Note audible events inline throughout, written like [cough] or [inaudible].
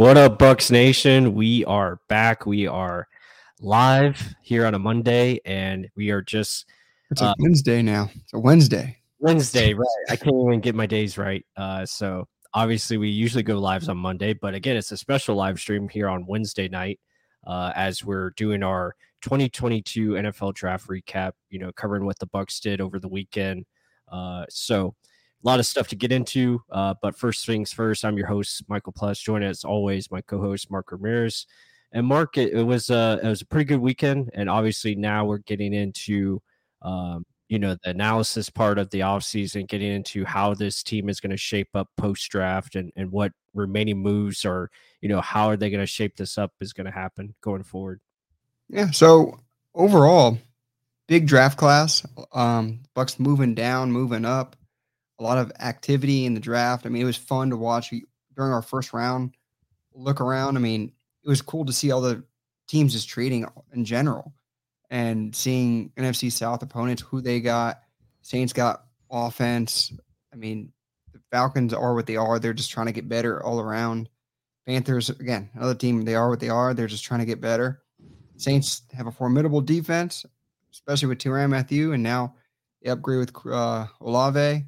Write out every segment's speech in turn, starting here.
What up, Bucs Nation? We are back. We are live here on a Monday, and we are just It's a uh, Wednesday now. It's a Wednesday. Wednesday, right? I can't even get my days right. Uh, so obviously, we usually go lives on Monday, but again, it's a special live stream here on Wednesday night uh, as we're doing our 2022 NFL Draft recap. You know, covering what the Bucs did over the weekend. Uh, so a lot of stuff to get into. Uh, but first things first, I'm your host, Michael Plus. Join as always, my co-host Mark Ramirez. And Mark, it, it was a it was a pretty good weekend, and obviously now we're getting into um, you know the analysis part of the offseason, getting into how this team is going to shape up post draft and and what remaining moves are you know how are they going to shape this up is going to happen going forward. Yeah. So overall, big draft class. Um, Bucs moving down, moving up a lot of activity in the draft. I mean, it was fun to watch during our first round. Look around. I mean, it was cool to see all the teams just trading in general and seeing NFC South opponents who they got. Saints got offense. I mean, the Falcons are what they are. They're just trying to get better all around. Panthers, again, another team, they are what they are. They're just trying to get better. Saints have a formidable defense, especially with Tyrann Mathieu, and now they upgrade with uh, Olave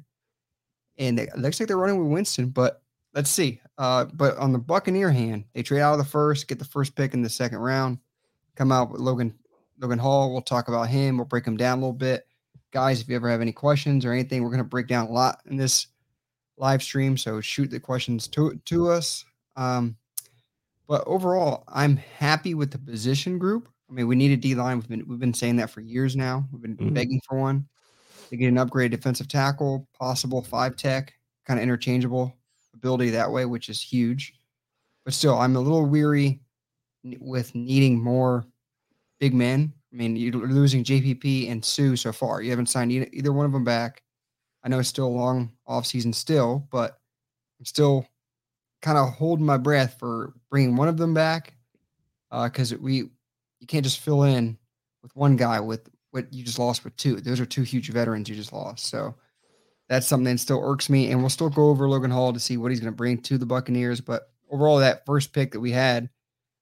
and it looks like they're running with Winston, but let's see. Uh, but on the Buccaneer hand, they trade out of the first, get the first pick in the second round, come out with Logan Logan Hall. We'll talk about him. We'll break him down a little bit. Guys, if you ever have any questions or anything, we're going to break down a lot in this live stream. So shoot the questions to to us. Um, but overall, I'm happy with the position group. I mean, we need a D line. We've been we've been saying that for years now. We've been mm-hmm. begging for one. They get an upgrade defensive tackle, possible five tech, kind of interchangeable ability that way, which is huge. But still, I'm a little weary with needing more big men. I mean, you're losing JPP and Suh so far. You haven't signed either, one of them back. I know it's still a long offseason still, but I'm still kind of holding my breath for bringing one of them back because uh, we you can't just fill in with one guy with what you just lost with two. Those are two huge veterans you just lost. So that's something that still irks me. And we'll still go over Logan Hall to see what he's going to bring to the Buccaneers. But overall, that first pick that we had,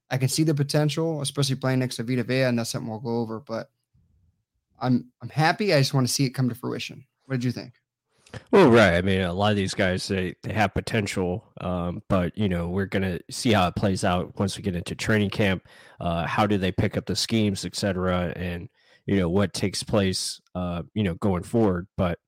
I can see the potential, especially playing next to Vita Vea, and that's something we'll go over. But I'm I'm happy. I just want to see it come to fruition. What did you think? Well, right. I mean, a lot of these guys they, they have potential, um, but you know we're gonna see how it plays out once we get into training camp. Uh, how do they pick up the schemes, etc. And you know what takes place uh you know going forward but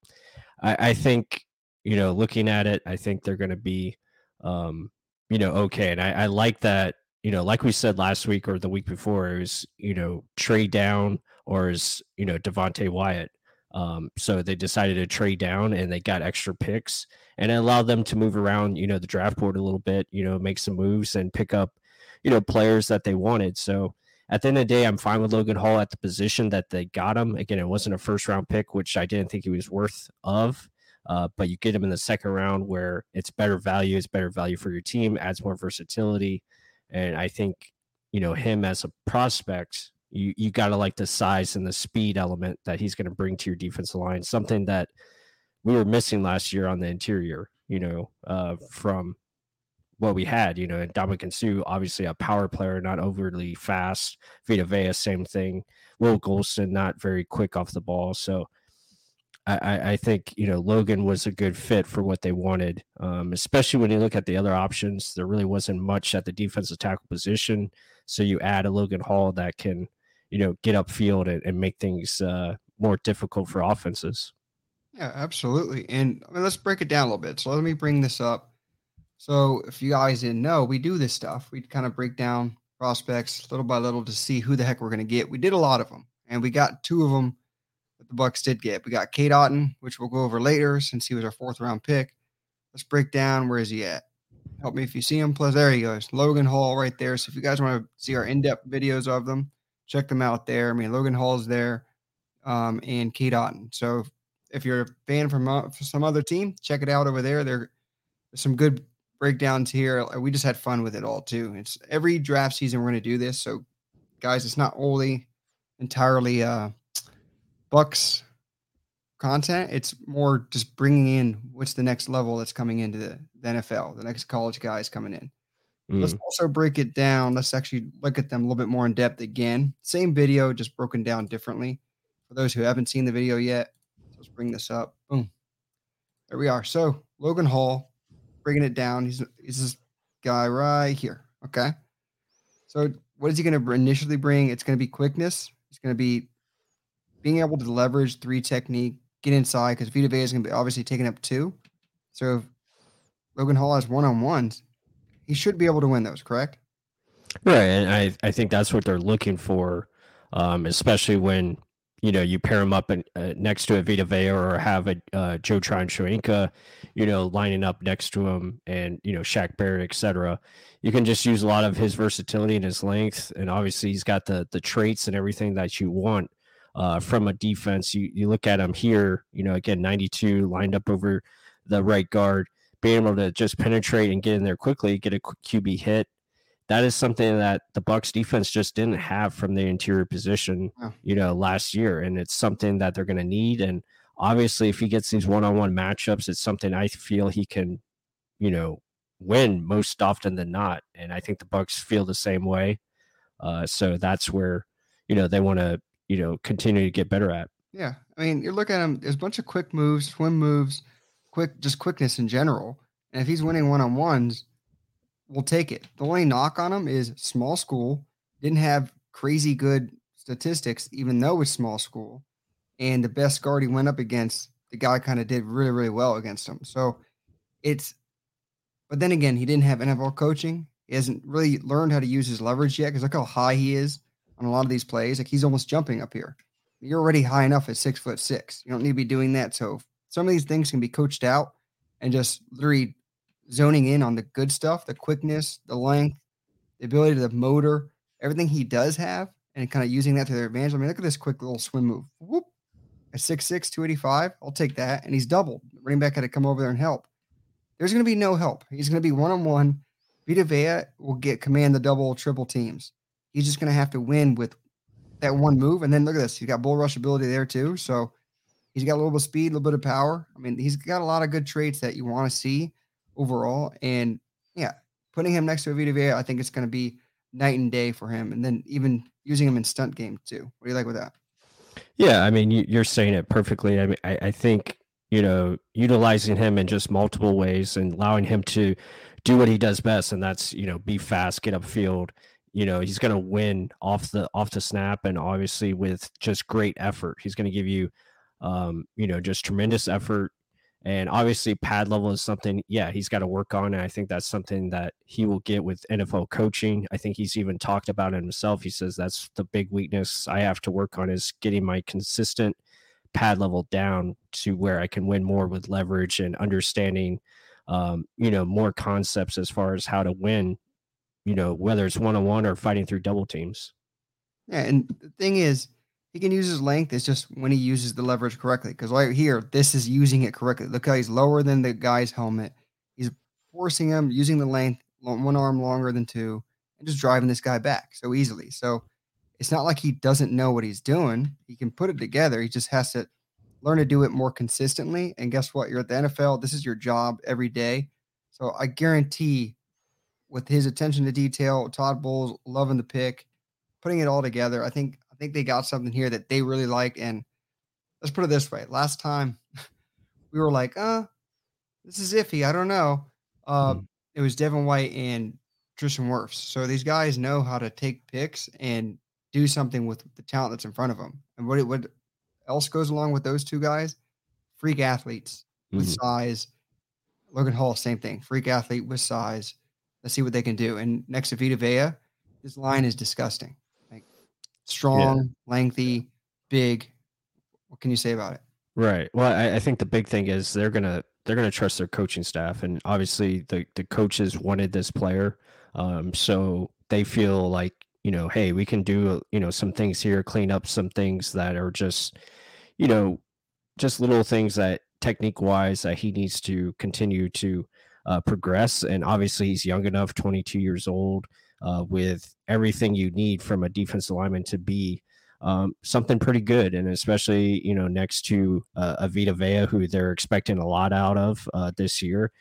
i i think you know looking at it i think they're going to be um you know okay and I, I like that you know like we said last week or the week before it was you know trade down or is you know Devonte Wyatt um so they decided to trade down and they got extra picks and it allowed them to move around you know the draft board a little bit you know make some moves and pick up you know players that they wanted so at the end of the day, I'm fine with Logan Hall at the position that they got him. Again, it wasn't a first round pick, which I didn't think he was worth of. Uh, but you get him in the second round where it's better value, it's better value for your team, adds more versatility. And I think, you know, him as a prospect, you you got to like the size and the speed element that he's going to bring to your defensive line. Something that we were missing last year on the interior. You know, uh, from what we had. You know, and Ndamukong Suh, obviously a power player, not overly fast. Vita Vea, same thing. Will Gholston, not very quick off the ball. So I, I think you know Logan was a good fit for what they wanted, um, especially when you look at the other options. There really wasn't much at the defensive tackle position, so you add a Logan Hall that can, you know, get upfield and, and make things uh, more difficult for offenses. Yeah, absolutely. And I mean, let's break it down a little bit. So let me bring this up. So if you guys didn't know, we do this stuff. We kind of break down prospects little by little to see who the heck we're going to get. We did a lot of them, and we got two of them that the Bucs did get. We got Cade Otton, which we'll go over later since he was our fourth round pick. Let's break down where is he at. Help me if you see him. Plus, there he goes, Logan Hall right there. So if you guys want to see our in-depth videos of them, check them out there. I mean, Logan Hall is there, um, and Cade Otton. So if you're a fan from, uh, some other team, check it out over there. There, there's some good breakdowns here. We just had fun with it all too. It's every draft season we're going to do this. So, guys, it's not only entirely uh, Bucs content. It's more just bringing in what's the next level that's coming into the, the NFL, the next college guys coming in. Mm. Let's also break it down. Let's actually look at them a little bit more in depth again. Same video, just broken down differently. For those who haven't seen the video yet, let's bring this up. Boom. There we are. So Logan Hall, breaking it down. He's he's this guy right here. Okay. So what is he going to initially bring? It's going to be quickness. It's going to be being able to leverage three technique, get inside because Vita Vea is going to be obviously taking up two. So if Logan Hall has one on ones, he should be able to win those, correct? Right, and I I think that's what they're looking for, um, especially when you know you pair him up and uh, next to a Vita Vea or have a uh, Joe Tryon-Shoyinka, you know, lining up next to him, and you know Shaq Barrett, etc. You can just use a lot of his versatility and his length, and obviously he's got the the traits and everything that you want uh, from a defense. You you look at him here, you know, again, 92 lined up over the right guard, being able to just penetrate and get in there quickly, get a QB hit. That is something that the Bucs defense just didn't have from the interior position, you know, last year, and it's something that they're going to need. And obviously, if he gets these one-on-one matchups, it's something I feel he can, you know, win most often than not. And I think the Bucs feel the same way. Uh, so that's where you know they want to you know continue to get better at. Yeah, I mean, you look at him. There's a bunch of quick moves, swim moves, quick, just quickness in general. And if he's winning one on ones, we'll take it. The only knock on him is small school. Didn't have crazy good statistics, even though it's small school. And the best guard he went up against, the guy kind of did really, really well against him. So it's, but then again, he didn't have NFL coaching. He hasn't really learned how to use his leverage yet because look how high he is on a lot of these plays. Like he's almost jumping up here. You're already high enough at six foot six. You don't need to be doing that. So some of these things can be coached out and just literally zoning in on the good stuff, the quickness, the length, the ability to the motor, everything he does have, and kind of using that to their advantage. I mean, look at this quick little swim move. Whoop. At 6'6, 285, I'll take that. And he's doubled. Running back had to come over there and help. There's going to be no help. He's going to be one on one. Vita Vea will get command the double, triple teams. He's just going to have to win with that one move. And then look at this. He's got bull rush ability there too. So he's got a little bit of speed, a little bit of power. I mean, he's got a lot of good traits that you want to see overall. And yeah, putting him next to a Vita Vea, I think it's going to be night and day for him. And then even using him in stunt game too. What do you like with that? Yeah, I mean, you, are saying it perfectly. I mean, I, I think you know utilizing him in just multiple ways and allowing him to do what he does best, and that's you know be fast, get upfield, you know he's going to win off the off the snap and obviously with just great effort he's going to give you um you know just tremendous effort and obviously pad level is something yeah he's got to work on and i think that's something that he will get with nfl coaching i think he's even talked about it himself he says that's the big weakness i have to work on is getting my consistent pad level down to where i can win more with leverage and understanding um, you know more concepts as far as how to win you know, whether it's one on one or fighting through double teams. Yeah, and the thing is, he can use his length. It's just when he uses the leverage correctly. Because right here, this is using it correctly. Look how he's lower than the guy's helmet. He's forcing him using the length, one arm longer than two, and just driving this guy back so easily. So it's not like he doesn't know what he's doing. He can put it together. He just has to learn to do it more consistently. And guess what? You're at the NFL. This is your job every day. So I guarantee with his attention to detail, Todd Bowles loving the pick, putting it all together. I think think they got something here that they really liked. And let's put it this way: last time [laughs] we were like, "Uh, this is iffy. I don't know." Uh, mm-hmm. It was Devin White and Tristan Wirfs. So these guys know how to take picks and do something with the talent that's in front of them. And what what else goes along with those two guys? Freak athletes with mm-hmm. size. Logan Hall, same thing. Freak athlete with size. Let's see what they can do. And next to Vita Vea, this line is disgusting. Like strong, yeah. lengthy, big. What can you say about it? Right. Well, I, I, think the big thing is they're gonna they're gonna trust their coaching staff, and obviously the the coaches wanted this player, um, so they feel like you know, hey, we can do you know some things here, clean up some things that are just you know just little things that technique wise that he needs to continue to uh, progress. And obviously, he's young enough, 22 years old, uh, with everything you need from a defensive lineman to be um, something pretty good. And especially, you know, next to uh, Avita Vea, who they're expecting a lot out of uh, this year.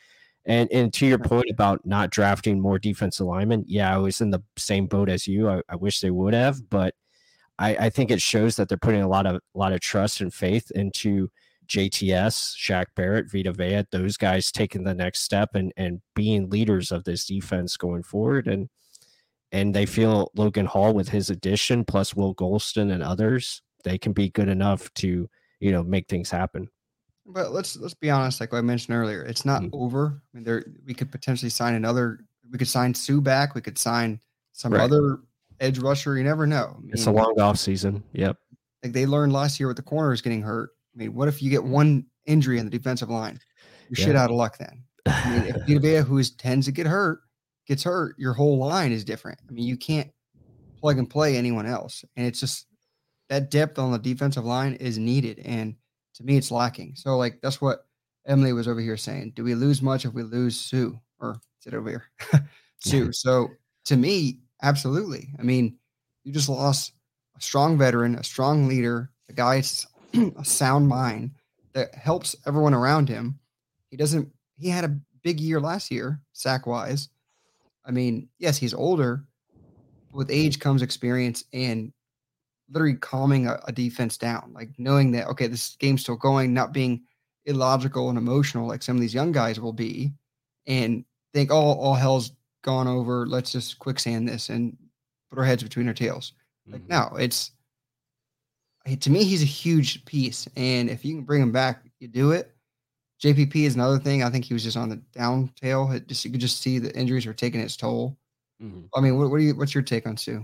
And and to your point about not drafting more defensive linemen, yeah, I was in the same boat as you. I, I wish they would have, but I, I think it shows that they're putting a lot of a lot of trust and faith into JTS, Shaq Barrett, Vita Vea, those guys taking the next step and and being leaders of this defense going forward. And and they feel Logan Hall with his addition plus Will Gholston and others, they can be good enough to, you know, make things happen. But let's let's be honest, like I mentioned earlier, it's not mm-hmm. over. I mean, there we could potentially sign another. We could sign Suh back. We could sign some right. other edge rusher. You never know. I mean, it's a long off season. Yep. Like they learned last year with the corners getting hurt. I mean, what if you get one injury in the defensive line? You're yeah. shit out of luck then. I mean, if [laughs] Udavia, who is, tends to get hurt, gets hurt, your whole line is different. I mean, you can't plug and play anyone else. And it's just that depth on the defensive line is needed. And to me, it's lacking. So, like, that's what Emily was over here saying. Do we lose much if we lose Suh? Or is it over here? [laughs] Suh. [laughs] So, to me, absolutely. I mean, you just lost a strong veteran, a strong leader, a guy [clears throat] a sound mind that helps everyone around him. He doesn't, he had a big year last year, sack wise. I mean, yes, he's older. with age comes experience and literally calming a, a, defense down, like knowing that, okay, this game's still going, not being illogical and emotional like some of these young guys will be, and think, oh, all hell's gone over. Let's just quicksand this and put our heads between our tails. Like, mm-hmm. no, it's to me, he's a huge piece. And if you can bring him back, you do it. JPP is another thing. I think he was just on the down tail. It just you could just see the injuries were taking its toll. Mm-hmm. I mean, what, what, are you? What's your take on Suh?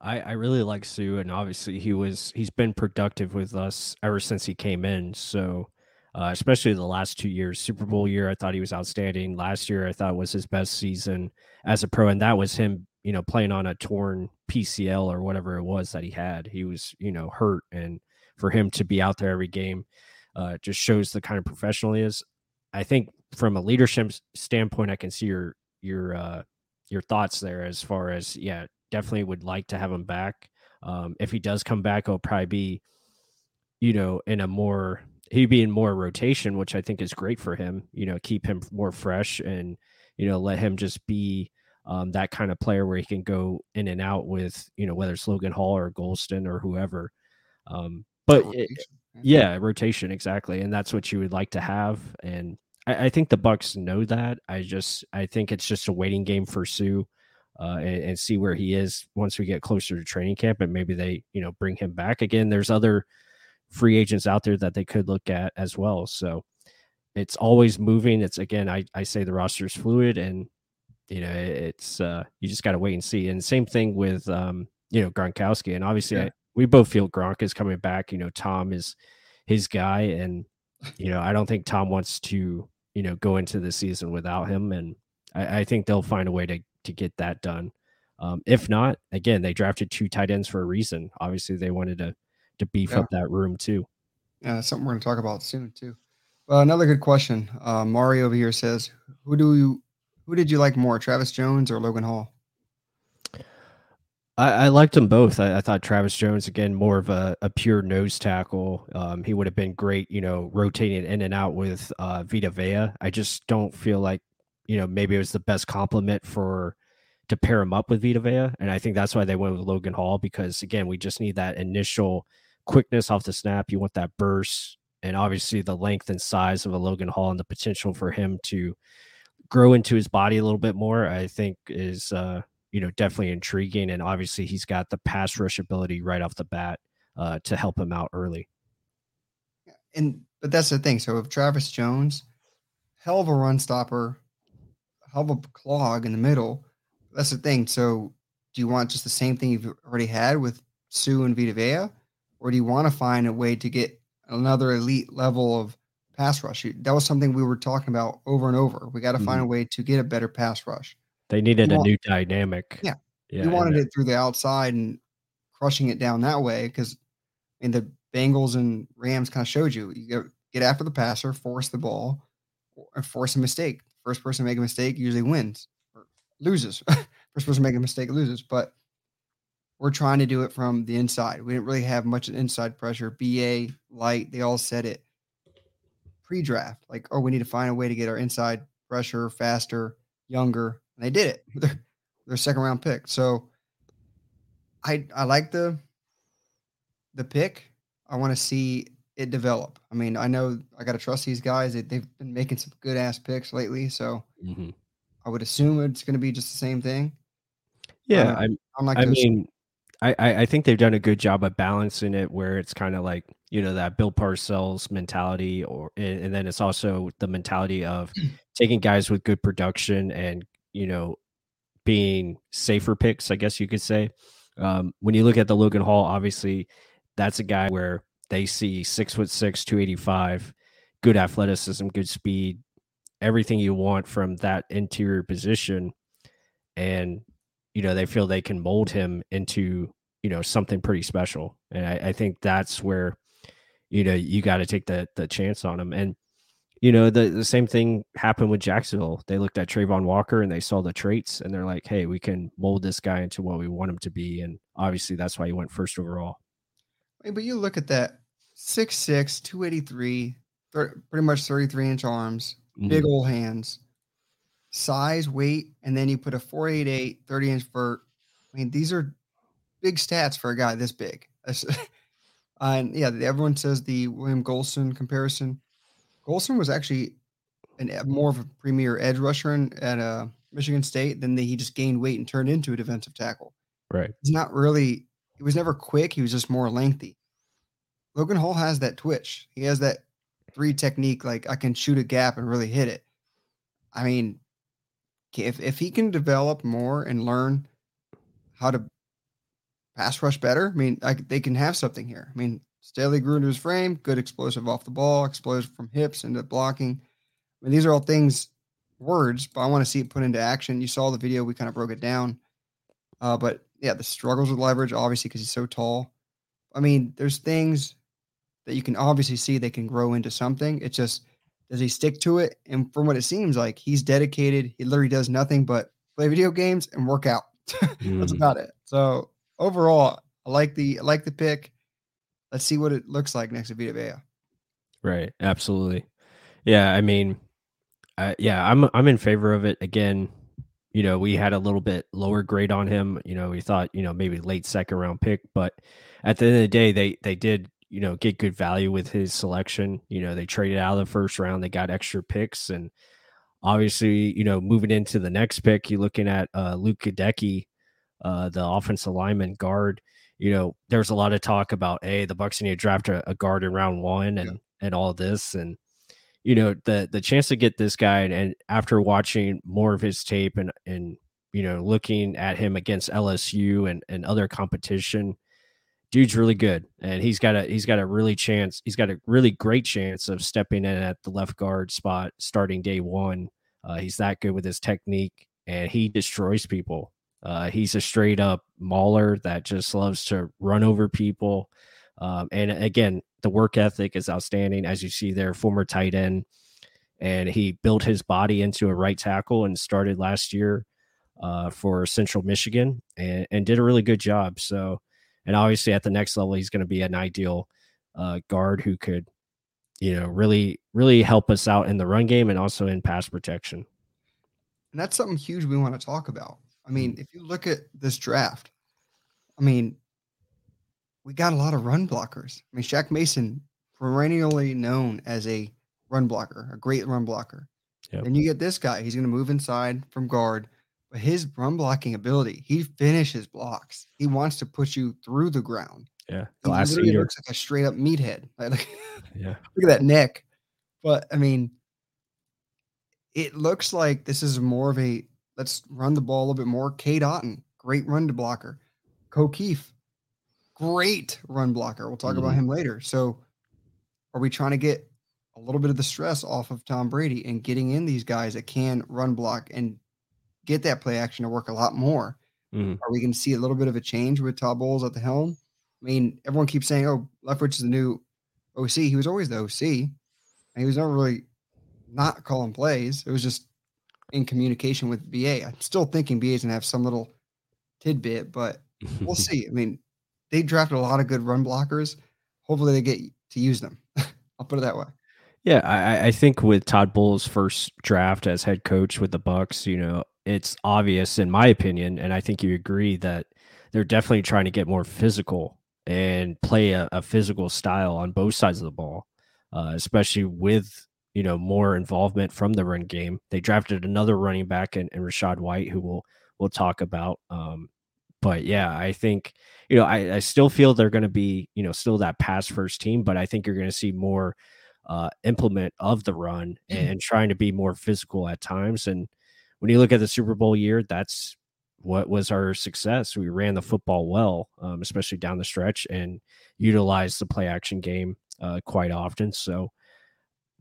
I, I really like Suh, and obviously he was he's been productive with us ever since he came in. So, uh, especially the last two years, Super Bowl year, I thought he was outstanding. Last year, I thought was his best season as a pro, and that was him, you know, playing on a torn PCL or whatever it was that he had. He was, you know, hurt, and for him to be out there every game uh, just shows the kind of professional he is. I think from a leadership standpoint, I can see your your uh, your thoughts there as far as yeah, definitely would like to have him back. Um, if he does come back, he'll probably be, you know, in a more he'd be in more rotation, which I think is great for him. You know, keep him more fresh and you know let him just be um, that kind of player where he can go in and out with, you know, whether it's Logan Hall or Gholston or whoever. Um, but yeah, rotation exactly, and that's what you would like to have. And I, I, think the Bucs know that. I just I think it's just a waiting game for Suh. Uh, and, and, see where he is once we get closer to training camp, and maybe they, you know, bring him back again. There's other free agents out there that they could look at as well. So it's always moving. It's again, I, I say the roster is fluid, and you know, it's uh, you just got to wait and see. And same thing with um, you know Gronkowski, and obviously yeah. I, we both feel Gronk is coming back. You know, Tom is his guy, and you know I don't think Tom wants to you know go into the season without him, and I, I think they'll find a way to to get that done. Um, if not, again, they drafted two tight ends for a reason. Obviously, they wanted to to beef yeah. up that room too. Yeah, that's something we're going to talk about soon too. Well, another good question. Uh, Mario over here says, "Who do you who did you like more, Travis Jones or Logan Hall? I, I liked them both. I, I, thought Travis Jones again more of a, a pure nose tackle. Um, he would have been great, you know, rotating in and out with uh, Vita Vea. I just don't feel like, you know, maybe it was the best compliment for to pair him up with Vita Vea, and I think that's why they went with Logan Hall because again, we just need that initial quickness off the snap. You want that burst, and obviously the length and size of a Logan Hall and the potential for him to grow into his body a little bit more. I think is uh, you know definitely intriguing, and obviously he's got the pass rush ability right off the bat uh, to help him out early. And but that's the thing. So if Travis Jones, hell of a run stopper, hell of a clog in the middle. That's the thing. So do you want just the same thing you've already had with Suh and Vita Vea? or do you want to find a way to get another elite level of pass rush? That was something we were talking about over and over. We got to mm-hmm. find a way to get a better pass rush. They needed you a want, new dynamic. Yeah. yeah you wanted it through the outside and crushing it down that way because I mean the Bengals and Rams kind of showed you you get, get after the passer, force the ball, and uh, force a mistake. First person to make a mistake usually wins or loses. [laughs] First person to make a mistake loses. But we're trying to do it from the inside. We didn't really have much inside pressure. BA, Licht, they all said it pre-draft. Like, oh, we need to find a way to get our inside pressure faster, younger. And they did it. [laughs] Their second round pick. So I I like the the pick. I want to see it develop. I mean, I know I got to trust these guys. They, have been making some good ass picks lately, so mm-hmm. I would assume it's going to be just the same thing. Yeah, I'm, I'm like I mean, I, I think they've done a good job of balancing it where it's kind of like you know that Bill Parcells mentality, or and then it's also the mentality of [clears throat] taking guys with good production and you know being safer picks, I guess you could say. Um, when you look at the Logan Hall, obviously that's a guy where they see six foot six, two eighty five, good athleticism, good speed, everything you want from that interior position, and you know they feel they can mold him into you know something pretty special. And i, I think that's where you know you got to take the the chance on him. And you know the, the same thing happened with jacksonville they looked at Travon walker and they saw the traits and they're like hey we can mold this guy into what we want him to be and obviously that's why he went first overall but you look at that 6'6 283 pretty much 33 inch arms mm-hmm. big old hands size, weight, and then you put a 488, 30 inch vert. I mean, these are big stats for a guy this big. [laughs] and yeah, everyone says the William Gholston comparison. Gholston was actually an, more of a premier edge rusher in, at uh, Michigan State than the, he just gained weight and turned into a defensive tackle. Right. He's not really, he was never quick. He was just more lengthy. Logan Hall has that twitch. He has that three technique, like I can shoot a gap and really hit it. I mean, if if he can develop more and learn how to pass rush better, I mean, I, they can have something here. I mean, Staley grew into his frame, good explosive off the ball, explosive from hips into blocking. I mean, these are all things, words, but I want to see it put into action. You saw the video, we kind of broke it down. Uh, but yeah, the struggles with leverage, obviously, because he's so tall. I mean, there's things that you can obviously see they can grow into something. It's just does he stick to it? And from what it seems like, he's dedicated. He literally does nothing but play video games and work out. [laughs] That's mm. about it. So overall, I like the I like the pick. Let's see what it looks like next to Vita Vea. Right. Absolutely. Yeah. I mean, yeah, I'm I'm in favor of it. Again, you know, we had a little bit lower grade on him. You know, we thought, you know, maybe late second round pick, but at the end of the day, they they did you know, get good value with his selection. You know, they traded out of the first round, they got extra picks, and obviously, you know, moving into the next pick, you're looking at uh, Luke Goedeke, uh, the offensive lineman guard. You know, there's a lot of talk about, hey, the Bucs need to draft a, a guard in round one, and yeah. and all this, and you know, the the chance to get this guy, and, and after watching more of his tape, and and you know, looking at him against LSU and and other competition dude's really good and he's got a he's got a really chance he's got a really great chance of stepping in at the left guard spot starting day one uh, he's that good with his technique and he destroys people uh, he's a straight up mauler that just loves to run over people um, and again the work ethic is outstanding as you see there former tight end and he built his body into a right tackle and started last year uh, for Central Michigan and, and did a really good job. So, and obviously at the next level, he's going to be an ideal uh, guard who could, you know, really, really help us out in the run game and also in pass protection. And that's something huge we want to talk about. I mean, if you look at this draft, I mean, we got a lot of run blockers. I mean, Shaq Mason, perennially known as a run blocker, a great run blocker. Yep. And you get this guy, he's going to move inside from guard, but his run blocking ability, he finishes blocks. He wants to push you through the ground. Yeah. Glass he looks like a straight up meathead. [laughs] Like, yeah. Look at that neck. But I mean, it looks like this is more of a let's run the ball a little bit more. Cade Otton, great run to blocker. Ko great run blocker. We'll talk mm-hmm. about him later. So, are we trying to get a little bit of the stress off of Tom Brady and getting in these guys that can run block and get that play action to work a lot more? Mm-hmm. Are we going to see a little bit of a change with Todd Bowles at the helm? I mean, everyone keeps saying, "Oh, Leftwich is the new OC." He was always the OC, and he was never really not calling plays. It was just in communication with BA. I'm still thinking BA is going to have some little tidbit, but we'll [laughs] see. I mean, they drafted a lot of good run blockers. Hopefully, they get to use them. [laughs] I'll put it that way. Yeah, I, I think with Todd Bowles' first draft as head coach with the Bucs, you know, it's obvious in my opinion, and I think you agree that they're definitely trying to get more physical and play a, a physical style on both sides of the ball, uh, especially with you know more involvement from the run game. They drafted another running back and, in Rachaad White, who we'll we'll talk about. Um, but yeah, I think you know I, I still feel they're going to be you know still that pass first team, but I think you're going to see more uh, implement of the run and, mm-hmm. and trying to be more physical at times. And when you look at the Super Bowl year, that's what was our success. We ran the football well, um, especially down the stretch, and utilized the play action game uh, quite often. So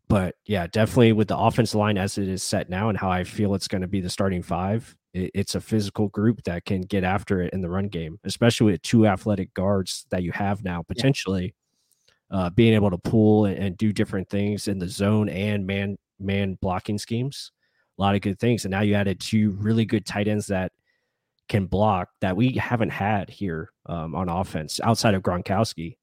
but yeah, definitely with the offensive line as it is set now and how I feel it's going to be the starting five, it, it's a physical group that can get after it in the run game, especially with two athletic guards that you have now potentially. Yeah. Uh, being able to pull and, and, do different things in the zone and man man blocking schemes, a lot of good things. And now you added two really good tight ends that can block that we haven't had here um, on offense outside of Gronkowski.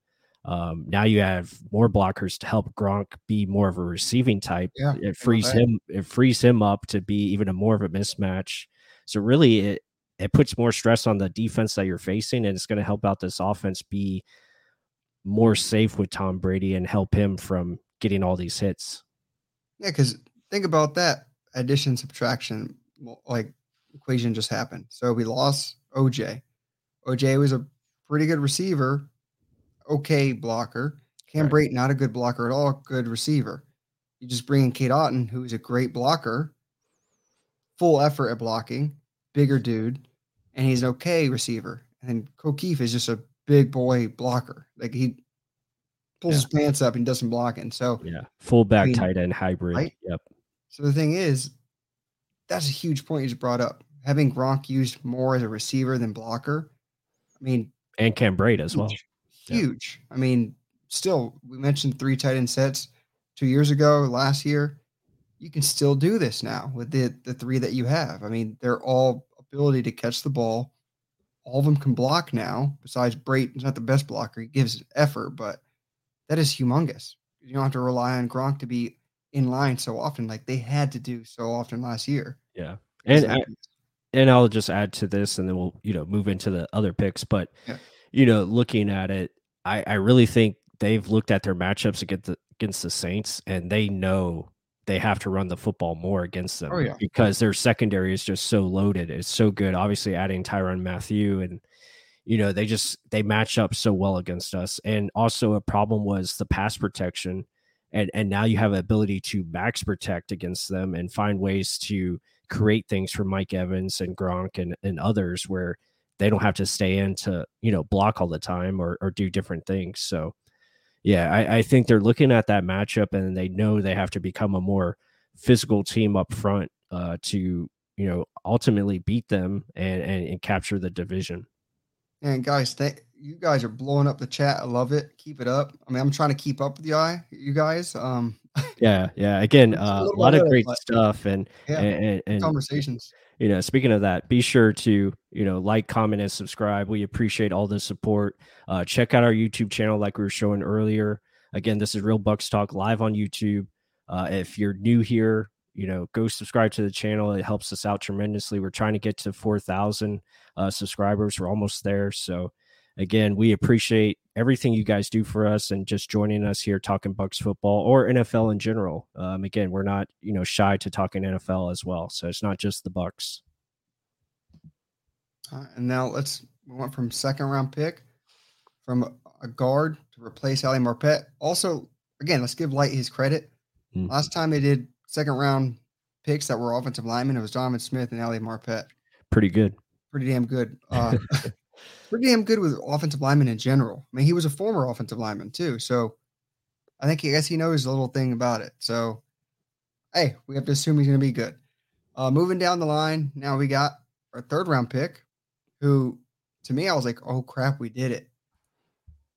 Um, now you have more blockers to help Gronk be more of a receiving type. Yeah, it frees him. It frees him up to be even a more of a mismatch. So really, it it puts more stress on the defense that you're facing, and it's going to help out this offense be more safe with Tom Brady and help him from getting all these hits. Yeah, because think about that addition subtraction like equation just happened. So we lost OJ. OJ was a pretty good receiver okay blocker. Cam right. Brate, not a good blocker at all, good receiver. You just bring in Cade Otton, who is a great blocker, full effort at blocking, bigger dude, and he's an okay receiver. And Ko Kieft is just a big boy blocker. Like he pulls yeah. his pants up and doesn't block it. so yeah, fullback I mean, tight end hybrid. Right? Yep. So the thing is, that's a huge point you just brought up. Having Gronk used more as a receiver than blocker. I mean, and Cam Brate as well huge. Yeah. I mean, still, we mentioned three tight end sets two years ago, last year. You can still do this now with the the three that you have. I mean, they're all ability to catch the ball. All of them can block now. Besides, Brate not the best blocker; he gives effort, but that is humongous. You don't have to rely on Gronk to be in line so often, like they had to do so often last year. Yeah, and I, and I'll just add to this, and then we'll you know move into the other picks. But yeah. you know, looking at it, I, I really think they've looked at their matchups against the, against the Saints and they know they have to run the football more against them oh, yeah. because their secondary is just so loaded. It's so good. Obviously, adding Tyrann Mathieu and you know they just they match up so well against us. And also a problem was the pass protection, and and now you have the ability to max protect against them and find ways to create things for Mike Evans and Gronk and and others where they don't have to stay in to you know block all the time or, or do different things. So yeah I, I think they're looking at that matchup and they know they have to become a more physical team up front uh, to you know ultimately beat them and, and, and capture the division. And guys th- you guys are blowing up the chat. I love it. Keep it up. I mean i'm trying to keep up with you, you guys um. Yeah yeah again [laughs] uh, a, lot of great stuff and, yeah, and, and conversations you know, speaking of that, be sure to, you know, like, comment, and subscribe. We appreciate all the support. Uh, check out our YouTube channel, like we were showing earlier. Again, this is Real Bucs Talk live on YouTube. Uh, if you're new here, you know, go subscribe to the channel. It helps us out tremendously. We're trying to get to 4,000 uh, subscribers. We're almost there. So, again, we appreciate everything you guys do for us and just joining us here talking Bucs football or NFL in general. Um, again, we're not you know shy to talking NFL as well, so it's not just the Bucs. Uh, and now let's we went from second round pick from a guard to replace Ali Marpet. Also, again, let's give Licht his credit. Mm. Last time they did second round picks that were offensive linemen, it was Donovan Smith and Ali Marpet. Pretty good. Pretty damn good. Uh, [laughs] pretty damn good with offensive linemen in general. I mean, he was a former offensive lineman too, so I think I guess he knows a little thing about it. So, hey, we have to assume he's going to be good. Uh, moving down the line, now we got our third round pick, who to me I was like, oh crap, we did it.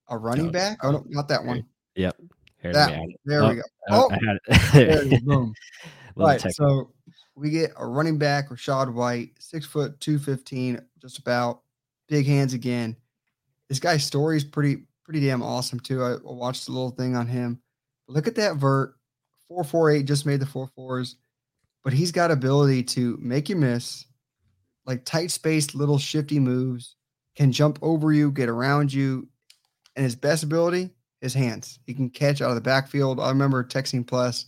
A running oh, back? Oh no, not that one. Yep. that one. There oh, we go. Oh, I had it. [laughs] there boom. [laughs] right. So we get a running back, Rachaad White, six foot two fifteen, just about big hands again. This guy's story is pretty pretty damn awesome too. I watched a little thing on him. Look at that vert, four four eight just made the four fours, but he's got ability to make you miss, like tight spaced little shifty moves, can jump over you, get around you, and his best ability, his hands. He can catch out of the backfield. I remember texting Plus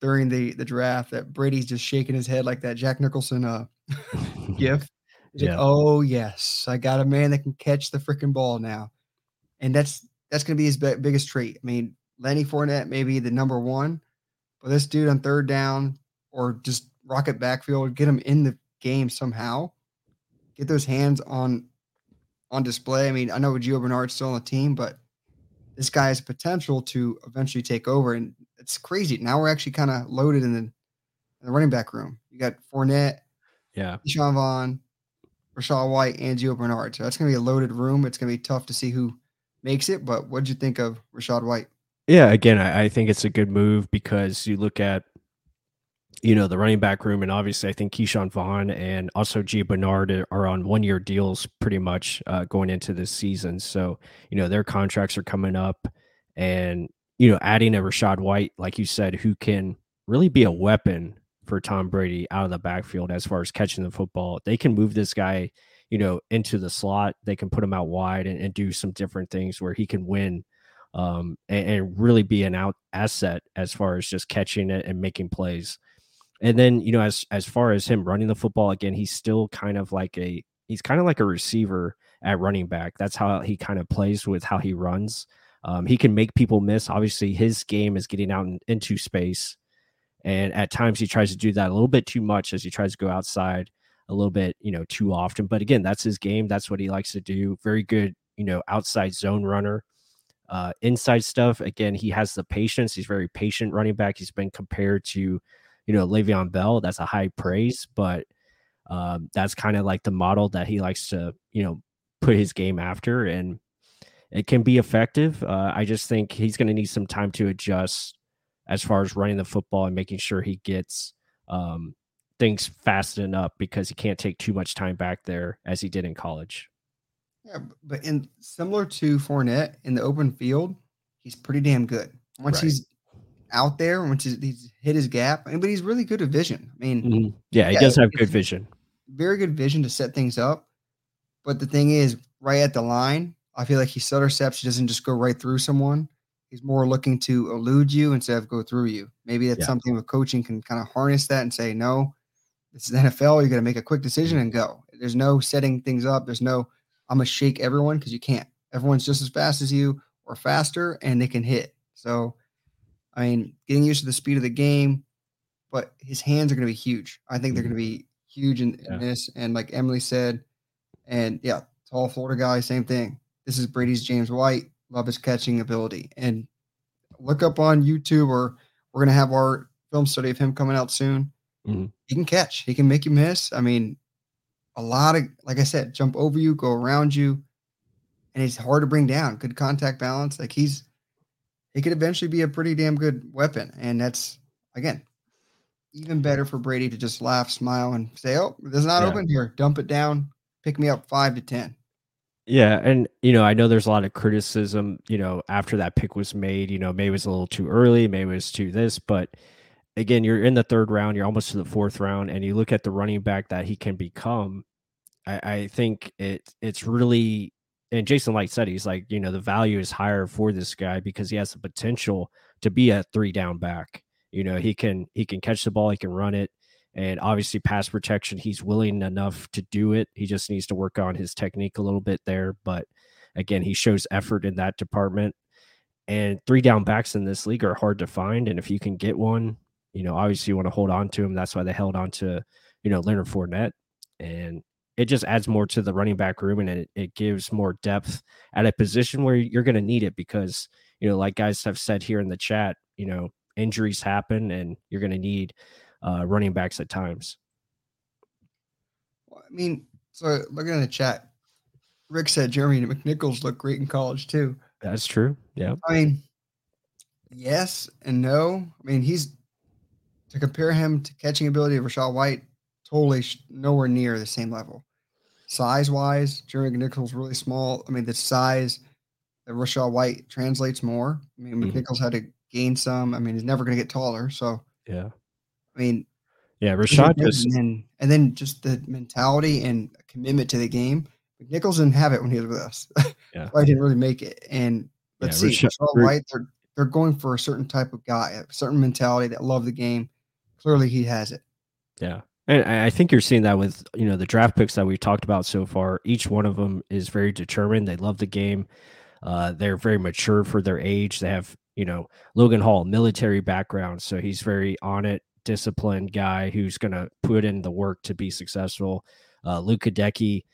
during the the draft that Brady's just shaking his head like that Jack Nicholson uh [laughs] gif yeah. Like, oh yes, I got a man that can catch the freaking ball now, and that's that's going to be his be- biggest trait. I mean, Lenny Fournette may be the number one, but this dude on third down or just rocket backfield, get him in the game somehow, get those hands on on display. I mean, I know Gio Bernard's still on the team, but this guy has potential to eventually take over, and it's crazy. Now we're actually kind of loaded in the, in the running back room. You got Fournette, yeah, Sean Vaughn, Rachaad White and Gio Bernard. So that's going to be a loaded room. It's going to be tough to see who makes it. But what did you think of Rachaad White? Yeah, again, I, I, think it's a good move because you look at, you know, the running back room, and obviously I think Ke'Shawn Vaughn and also Gio Bernard are on one year deals pretty much uh, going into this season. So, you know, their contracts are coming up. And, you know, adding a Rachaad White, like you said, who can really be a weapon for Tom Brady out of the backfield as far as catching the football. They can move this guy, you know, into the slot. They can put him out wide and, and do some different things where he can win um, and, and, really be an out asset as far as just catching it and making plays. And then, you know, as as far as him running the football again, he's still kind of like a he's kind of like a receiver at running back. That's how he kind of plays with how he runs. Um, he can make people miss. Obviously, his game is getting out in, into space and at times he tries to do that a little bit too much as he tries to go outside a little bit, you know, too often. But again, that's his game. That's what he likes to do. Very good, you know, outside zone runner. Uh, inside stuff, again, he has the patience. He's very patient running back. He's been compared to, you know, Le'Veon Bell. That's a high praise, but um, that's kind of like the model that he likes to, you know, put his game after. And it can be effective. Uh, I just think he's going to need some time to adjust as far as running the football and making sure he gets um, things fastened up because he can't take too much time back there as he did in college. Yeah, but in similar to Fournette in the open field, he's pretty damn good. Once right. he's out there, once he's, he's, hit his gap, but he's really good at vision. I mean, mm-hmm. yeah, he yeah, does have good vision. Very good vision to set things up. But the thing is, right at the line, I feel like he stutter steps. He doesn't just go right through someone. He's more looking to elude you instead of go through you. Maybe that's yeah. something with coaching can kind of harness that and say, no, this is NFL. You got to make a quick decision and go. There's no setting things up. There's no, I'm going to shake everyone because you can't. Everyone's just as fast as you or faster and they can hit. So, I mean, getting used to the speed of the game, but his hands are going to be huge. I think they're going to mm-hmm. be huge in, yeah. in this. And like Emily said, and yeah, tall Florida guy, same thing. This is Brady's James White love his catching ability. And look up on YouTube, or we're gonna have our film study of him coming out soon. Mm-hmm. He can catch. He can make you miss. I mean, a lot of like I said, jump over you, go around you, and he's hard to bring down. Good contact balance. Like he's he could eventually be a pretty damn good weapon. And that's again, even better for Brady to just laugh, smile, and say, "Oh, this is not Yeah. open here. Dump it down. Pick me up five to ten. Yeah, and you know, I know there's a lot of criticism, you know, after that pick was made, you know, maybe it was a little too early, maybe it was too this, but again, you're in the third round, you're almost to the fourth round, and you look at the running back that he can become. I, I think it it's really and Jason Licht said he's like, you know, the value is higher for this guy because he has the potential to be a three down back. You know, he can he can catch the ball, he can run it, and obviously pass protection. He's willing enough to do it. He just needs to work on his technique a little bit there. But again, he shows effort in that department. And three down backs in this league are hard to find. And if you can get one, you know, obviously you want to hold on to him. That's why they held on to, you know, Leonard Fournette. And it just adds more to the running back room and it, it gives more depth at a position where you're going to need it because, you know, like guys have said here in the chat, you know, injuries happen and you're going to need uh, running backs at times. Well, I mean, so looking in the chat, Rick said Jeremy McNichols looked great in college too. That's true. Yeah. I mean, yes and no. I mean, he's to compare him to catching ability of Rachaad White, totally sh- nowhere near the same level. Size wise, Jeremy McNichols really small. I mean, the size that Rachaad White translates more. I mean, Mhm. McNichols had to gain some. I mean, he's never going to get taller. So, Yeah. I mean, Yeah. Rachaad just, and then and then just the mentality and commitment to the game. Nichols didn't have it when he was with us. [laughs] Yeah. I didn't really make it. And let's Yeah, see, Rachaad- White, they're they're going for a certain type of guy, a certain mentality that love the game. Clearly, he has it. Yeah. And I I think you're seeing that with, you know, the draft picks that we've talked about so far. Each one of them is very determined. They love the game. Uh, they're very mature for their age. They have, you know, Logan Hall, military background. So he's very on it, disciplined guy who's going to put in the work to be successful. Uh, Luke Goedeke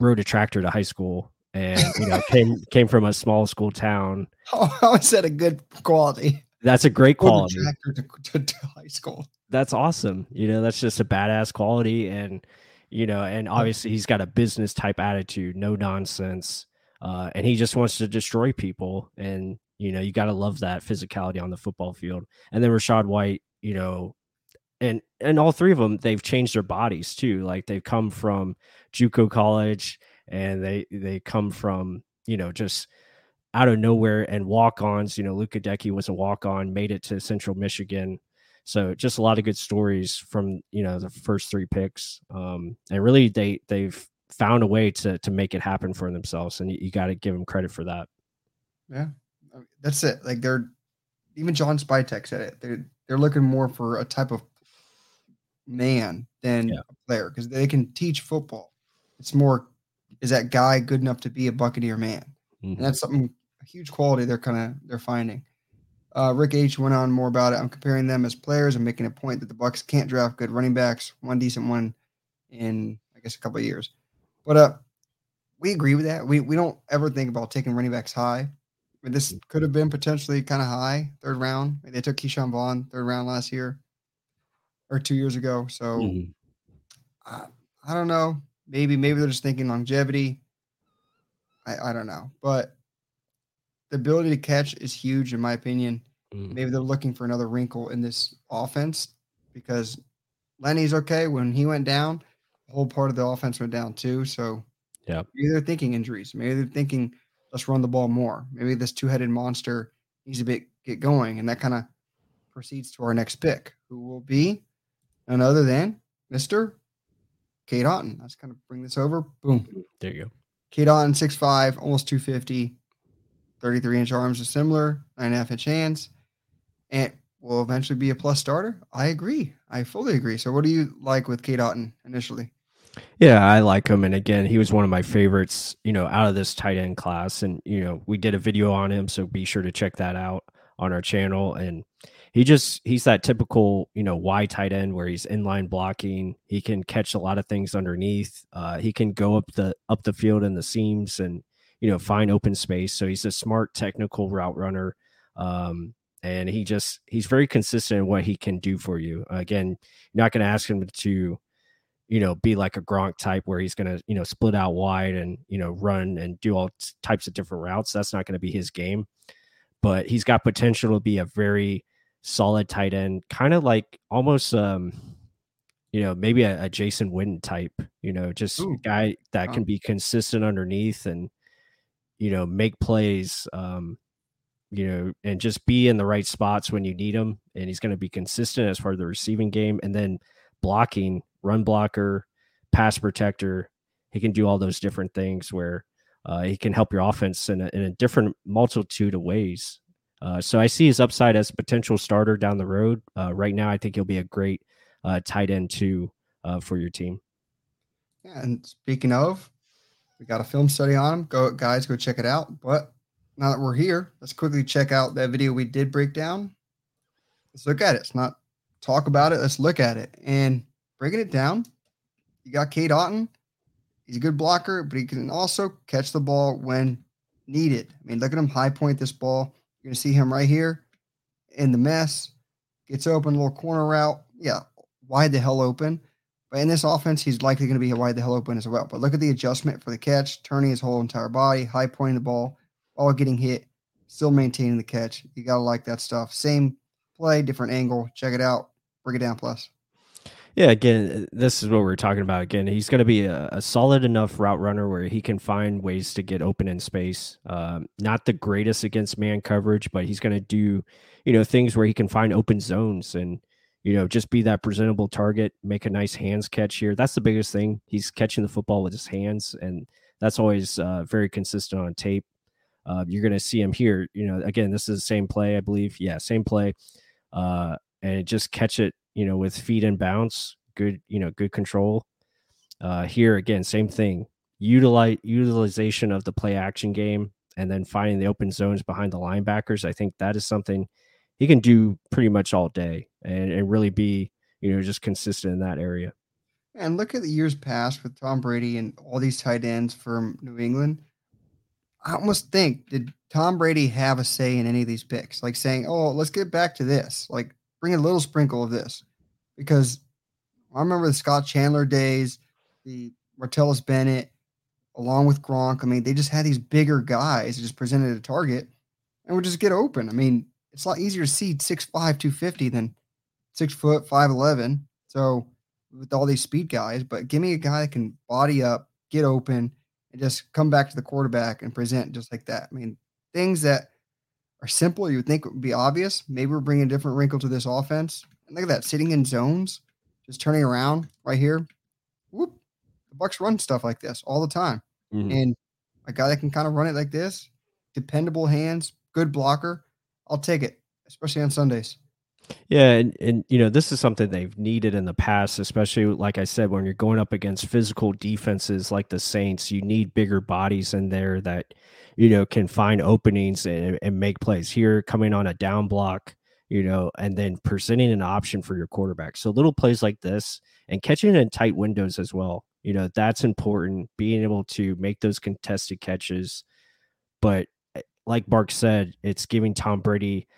rode a tractor to high school and, you know, came, [laughs] came from a small school town. How, how is that a good quality? That's a great quality. tractor to, to, to high school. that's awesome. You know, that's just a badass quality. And, you know, and obviously he's got a business type attitude, no nonsense. Uh, and he just wants to destroy people. And, you know, you got to love that physicality on the football field. And then Rachaad White, you know, and and all three of them, they've changed their bodies too. Like they've come from JUCO college and they they come from, you know, just out of nowhere and walk-ons. You know, Luke Goedeke was a walk-on, made it to Central Michigan. So just a lot of good stories from you know the first three picks, um, and really they they've found a way to to make it happen for themselves, and you, you got to give them credit for that. Yeah, that's it. Like they're even John Spytek said it. They're they're looking more for a type of man than Yeah. a player because they can teach football. It's more is that guy good enough to be a Buccaneer man, Mhm. and that's something a huge quality they're kind of they're finding. Uh, Rick H went on more about it. I'm comparing them as players and making a point that the Bucs can't draft good running backs, one decent one in I guess a couple of years. But uh, we agree with that. We we don't ever think about taking running backs high. I mean, this could have been potentially kind of high, third round. They took Ke'Shawn Vaughn third round last year or two years ago. So Mhm. I, I don't know. Maybe maybe they're just thinking longevity. I, I don't know, but the ability to catch is huge in my opinion. Mhm. Maybe they're looking for another wrinkle in this offense because Lenny's okay. When he went down, the whole part of the offense went down too. So Yep. maybe they're thinking injuries. Maybe they're thinking let's run the ball more. Maybe this two-headed monster needs to be, get going, and that kind of proceeds to our next pick, who will be none other than Mister Cade Otton. Let's kind of bring this over. Boom. There you go. Cade Otton, 6'5, almost 250, 33 inch arms are similar, nine and a half inch hands, and will eventually be a plus starter. I agree. I fully agree. So, what do you like with Cade Otton initially? Yeah, I like him. And again, he was one of my favorites, you know, out of this tight end class. And, you know, we did a video on him. So be sure to check that out on our channel. And he just, he's that typical, you know, Y tight end where he's inline blocking. He can catch a lot of things underneath. Uh, he can go up the, up the field in the seams and, you know, find open space. So he's a smart technical route runner. Um, and he just, he's very consistent in what he can do for you. again, you're not going to ask him to, you know, be like a Gronk type where he's going to, you know, split out wide and, you know, run and do all types of different routes. That's not going to be his game. But he's got potential to be a very solid tight end, kind of like almost um you know, maybe a, a Jason Witten type, you know, just Ooh. guy that wow. can be consistent underneath and you know, make plays um you know, and just be in the right spots when you need him and he's going to be consistent as far as the receiving game and then blocking, run blocker, pass protector. He can do all those different things where uh, he can help your offense in a, in a different multitude of ways. Uh, so I see his upside as a potential starter down the road. Uh, right now, I think he'll be a great uh, tight end too uh, for your team. And speaking of, we got a film study on him. Go guys, go check it out. But now that we're here, let's quickly check out that video we did break down. Let's look at it. Let's not talk about it. Let's look at it. And breaking it down, you got Cade Otton. He's a good blocker, but he can also catch the ball when needed. I mean, look at him high point this ball you're going to see him right here in the mess. Gets open, a little corner route. Yeah, wide the hell open. But in this offense, he's likely going to be wide the hell open as well. But look at the adjustment for the catch, turning his whole entire body, high pointing the ball, all getting hit, still maintaining the catch. You got to like that stuff. Same play, different angle. Check it out. Break it down, plus. Yeah, again, this is what we're talking about. Again, he's going to be a, a, solid enough route runner where he can find ways to get open in space. Um, not the greatest against man coverage, but he's going to do, you know, things where he can find open zones and, you know, just be that presentable target, make a nice hands catch here. That's the biggest thing. He's catching the football with his hands, and that's always uh, very consistent on tape. Uh, you're going to see him here. You know, again, this is the same play, I believe. Yeah, same play. Uh, and just catch it you know, with feet and bounce, good, you know, good control. Uh, here again, same thing. Utilize utilization of the play action game and then finding the open zones behind the linebackers. I think that is something he can do pretty much all day and, and really be, you know, just consistent in that area. And look at the years past with Tom Brady and all these tight ends from New England. I almost think did Tom Brady have a say in any of these picks? Like saying, "Oh, let's get back to this." Like bring a little sprinkle of this because I remember the Scott Chandler days, the Martellus Bennett, along with Gronk. I mean, they just had these bigger guys that just presented a target and would just get open. I mean, it's a lot easier to see 6'5, 250 than six foot, 5'11. So with all these speed guys, but give me a guy that can body up, get open, and just come back to the quarterback and present just like that. I mean, things that are simple. You would think would be obvious. Maybe we're bringing a different wrinkle to this offense. And look at that, sitting in zones, just turning around right here. Whoop. The Bucs run stuff like this all the time. Mm-hmm. And a guy that can kind of run it like this, dependable hands, good blocker. I'll take it, especially on Sundays. Yeah, and, and you know, this is something they've needed in the past, especially like I said, when you're going up against physical defenses like the Saints, you need bigger bodies in there that you know, can find openings and, and make plays here, coming on a down block, you know, and then presenting an option for your quarterback. So little plays like this and catching in tight windows as well. You know, that's important, being able to make those contested catches. But eh, like Bark said, it's giving Tom Brady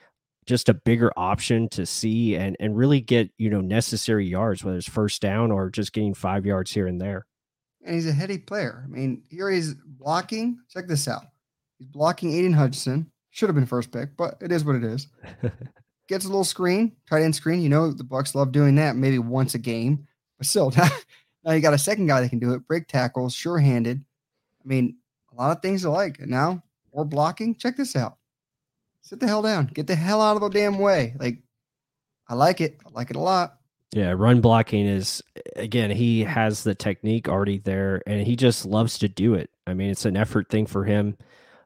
just a bigger option to see and and really get you know necessary yards whether it's first down or just getting five yards here and there and he's a heady player i mean here he's blocking check this out He's blocking Aidan Hutchinson. Should have been first pick, but it is what it is. [laughs] Gets a little screen, tight end screen. You know the Bucs love doing that, maybe once a game, but still. [laughs] now you got a second guy that can do it. Break tackles, sure-handed. I mean, a lot of things to like. And now more blocking. Check this out. Sit the hell down. Get the hell out of the damn way. Like, I like it. I like it a lot. Yeah, run blocking is again, he has the technique already there and he just loves to do it. I mean, it's an effort thing for him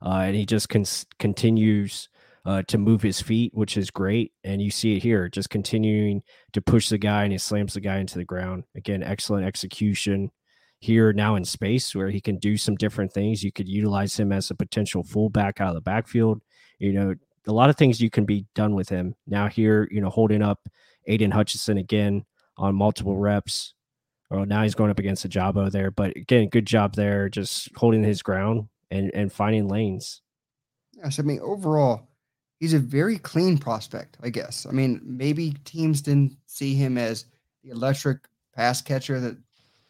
uh, and he just con- continues uh, to move his feet, which is great. And you see it here, just continuing to push the guy, and he slams the guy into the ground. Again, excellent execution here now in space where he can do some different things. You could utilize him as a potential fullback out of the backfield. You know, a lot of things you can be done with him. Now here, you know, holding up Aidan Hutchinson again on multiple reps. Well, now he's going up against a Jabo there, but again, good job there, just holding his ground and and finding lanes. Yes, I mean overall, he's a very clean prospect. I guess. I mean, maybe teams didn't see him as the electric pass catcher that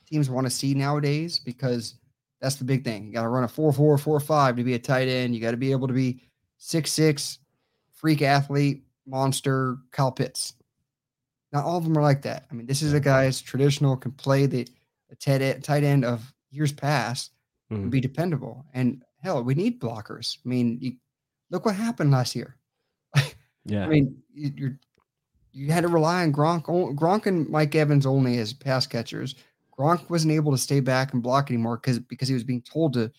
teams want to see nowadays because that's the big thing. You got to run a 4 4 4 5 to be a tight end. You got to be able to be six six, freak athlete, monster Kyle Pitts. Not all of them are like that. I mean, this is a guy that's traditional, can play the, the tight, tight end of years past, mm. and be dependable. And hell, we need blockers. I mean, you, look what happened last year. [laughs] yeah. I mean, you, you're you had to rely on Gronk. Gronk and Mike Evans only as pass catchers. Gronk wasn't able to stay back and block anymore because because he was being told to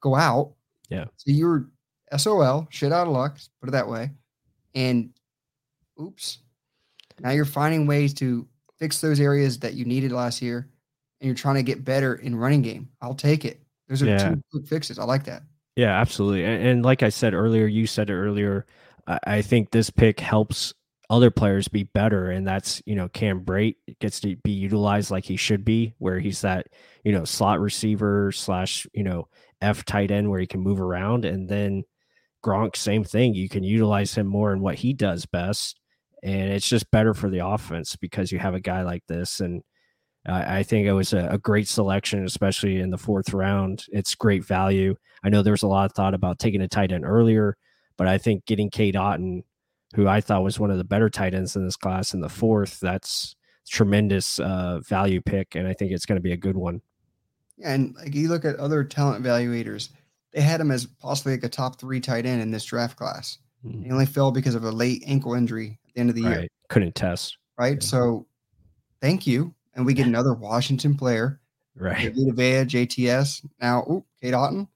go out. Yeah. So you were SOL, shit out of luck, put it that way. And oops. Now you're finding ways to fix those areas that you needed last year and you're trying to get better in running game. I'll take it. Those are yeah. two quick fixes. I like that. Yeah, absolutely. And, and, like I said earlier, you said it earlier. I, I, think this pick helps other players be better, and that's you know Cam Brate gets to be utilized like he should be, where he's that you know slot receiver slash you know F tight end where he can move around, and then Gronk, same thing. You can utilize him more in what he does best, and it's just better for the offense because you have a guy like this. And I think it was a, a, great selection, especially in the fourth round. It's great value. I know there's a lot of thought about taking a tight end earlier, but I think getting Cade Otton, who I thought was one of the better tight ends in this class, in the fourth, that's tremendous uh, value pick, and I think it's going to be a good one. And like you look at other talent evaluators they had him as possibly like a top three tight end in this draft class. Mm-hmm. He only fell because of a late ankle injury at the end of the right. year. Couldn't test. Right. Yeah. So thank you. And we get another Washington player. Right. Vita Vea, JTS. Now, ooh, Cade Otton.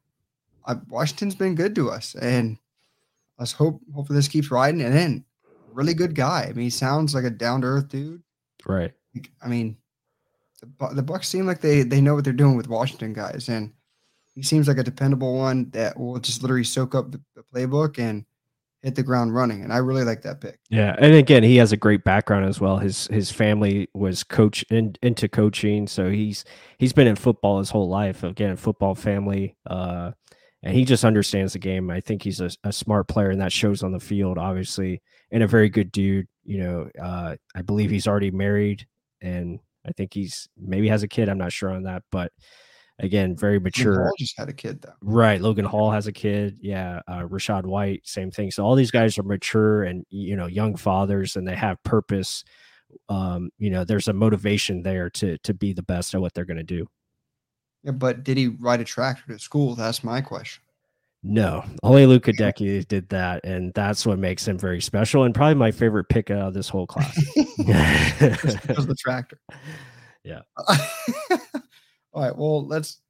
Uh, Washington's been good to us. And let's hope hopefully this keeps riding. And then really good guy. I mean, he sounds like a down to earth dude. Right. I mean, the, the Bucs seem like they they know what they're doing with Washington guys. And he seems like a dependable one that will just literally soak up the, the playbook and hit the ground running. And I really like that pick. Yeah, and again, he has a great background as well. His his family was coach in, into coaching, so he's he's been in football his whole life. Again, football family, uh, and he just understands the game. I think he's a, a, smart player, and that shows on the field, obviously, and a very good dude. You know, uh, I believe he's already married, and I think he's maybe has a kid. I'm not sure on that, but again, very mature. Hall just had a kid though. Right. Logan Hall has a kid. Yeah. Uh, Rachaad White, same thing. So all these guys are mature and, you know, young fathers and they have purpose. Um, you know, there's a motivation there to, to be the best at what they're going to do. Yeah. But did he ride a tractor to school? That's my question. No, only Luke Goedeke did that, and that's what makes him very special, and probably my favorite pick out of this whole class. [laughs] was the tractor. [laughs] Yeah. [laughs] All right. Well, let's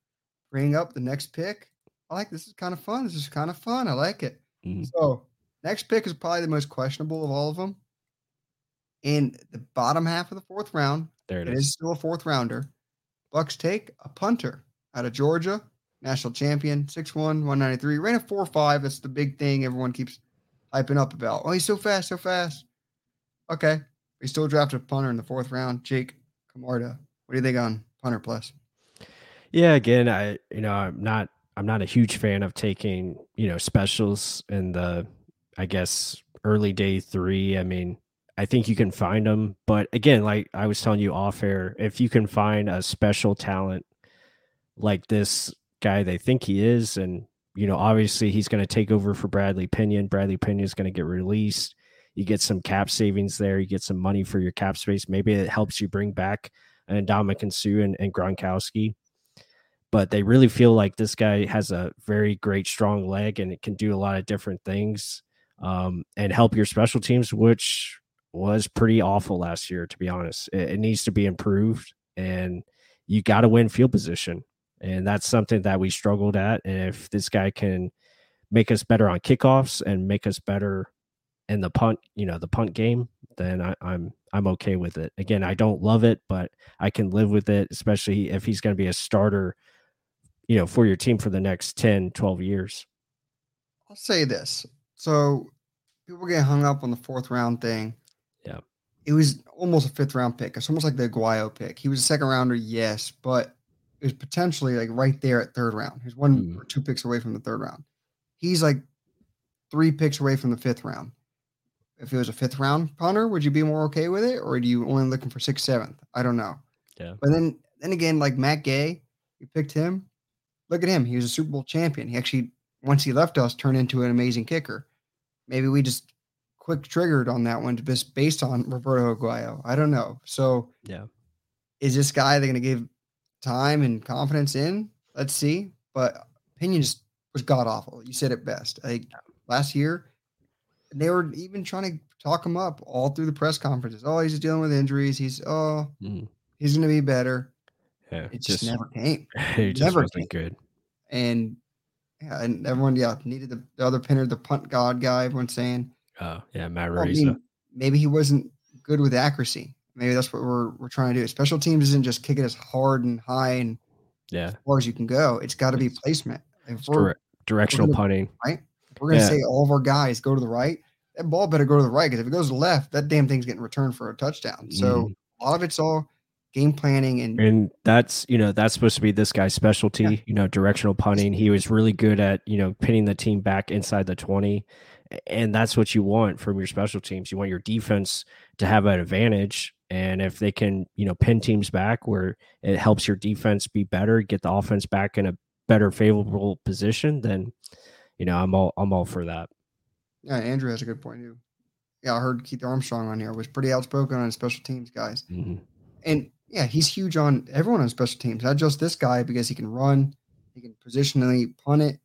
bring up the next pick. I like this. Is kind of fun. This is kind of fun. I like it. Mm-hmm. So, next pick is probably the most questionable of all of them. In the bottom half of the fourth round, there it, it is. is still a fourth rounder. Bucs take a punter out of Georgia, national champion, 6'1, 193. Ran a 4'5. That's the big thing everyone keeps hyping up about. Oh, he's so fast, so fast. Okay. We still drafted a punter in the fourth round. Jake Camarda. What do you think on punter plus? Yeah, again, I you know I'm not I'm not a huge fan of taking you know specials in the I guess early day three. I mean, I think you can find them, but again, like I was telling you off air, if you can find a special talent like this guy they think he is, and you know obviously he's going to take over for Bradley Pinion. Bradley Pinion is going to get released. You get some cap savings there. You get some money for your cap space. Maybe it helps you bring back an Ndamukong Suh and, and Gronkowski but they really feel like this guy has a very great strong leg and it can do a lot of different things um, and help your special teams, which was pretty awful last year, to be honest. It, it needs to be improved, and you got to win field position, and that's something that we struggled at. And if this guy can make us better on kickoffs and make us better in the punt, you know, the punt game, then I, I'm I'm okay with it. Again, I don't love it, but I can live with it, especially if he's going to be a starter you know, for your team for the next 10, 12 years? I'll say this. So people get hung up on the fourth round thing. Yeah. It was almost a fifth round pick. It's almost like the Aguayo pick. He was a second rounder, yes, but it was potentially like right there at third round. He's one mm. or two picks away from the third round. He's like three picks away from the fifth round. If it was a fifth round punter, would you be more okay with it? Or do you only looking for sixth, seventh? I don't know. Yeah. But then then again, like Matt Gay, you picked him look at him. He was a Super Bowl champion. He actually, once he left us, turned into an amazing kicker. Maybe we just quick triggered on that one just based on Roberto Aguayo. I don't know. So Yeah. is this guy they're going to give time and confidence in? Let's see. But opinion just was god awful. You said it best. Like last year, they were even trying to talk him up all through the press conferences. Oh, he's dealing with injuries. He's oh, Mhm. he's going to be better. Yeah. It just, never came. [laughs] it just never wasn't good. And yeah, and everyone, yeah, needed the, the other pinner, the punt god guy. Everyone's saying, Oh, yeah. Matt well, I mean, maybe he wasn't good with accuracy. Maybe that's what we're we're trying to do. Special teams isn't just kicking as hard and high and yeah. as far as you can go. It's got to be placement. If we're, direct, directional gonna- punting. right, if we're gonna Yeah. say all of our guys go to the right. That ball better go to the right because if it goes to the left, that damn thing's getting returned for a touchdown. So Mhm. a lot of it's all game planning and And that's you know that's supposed to be this guy's specialty. You know, directional punting. He was really good at you know pinning the team back inside the twenty, and that's what you want from your special teams. You want your defense to have an advantage, and if they can you know pin teams back where it helps your defense be better, get the offense back in a better favorable position, then you know I'm all I'm all for that. yeah, Andrew has a good point too. Yeah, I heard Keith Armstrong on here was pretty outspoken on special teams guys. Mhm. And yeah, he's huge on everyone on special teams, not just this guy because he can run, he can positionally punt it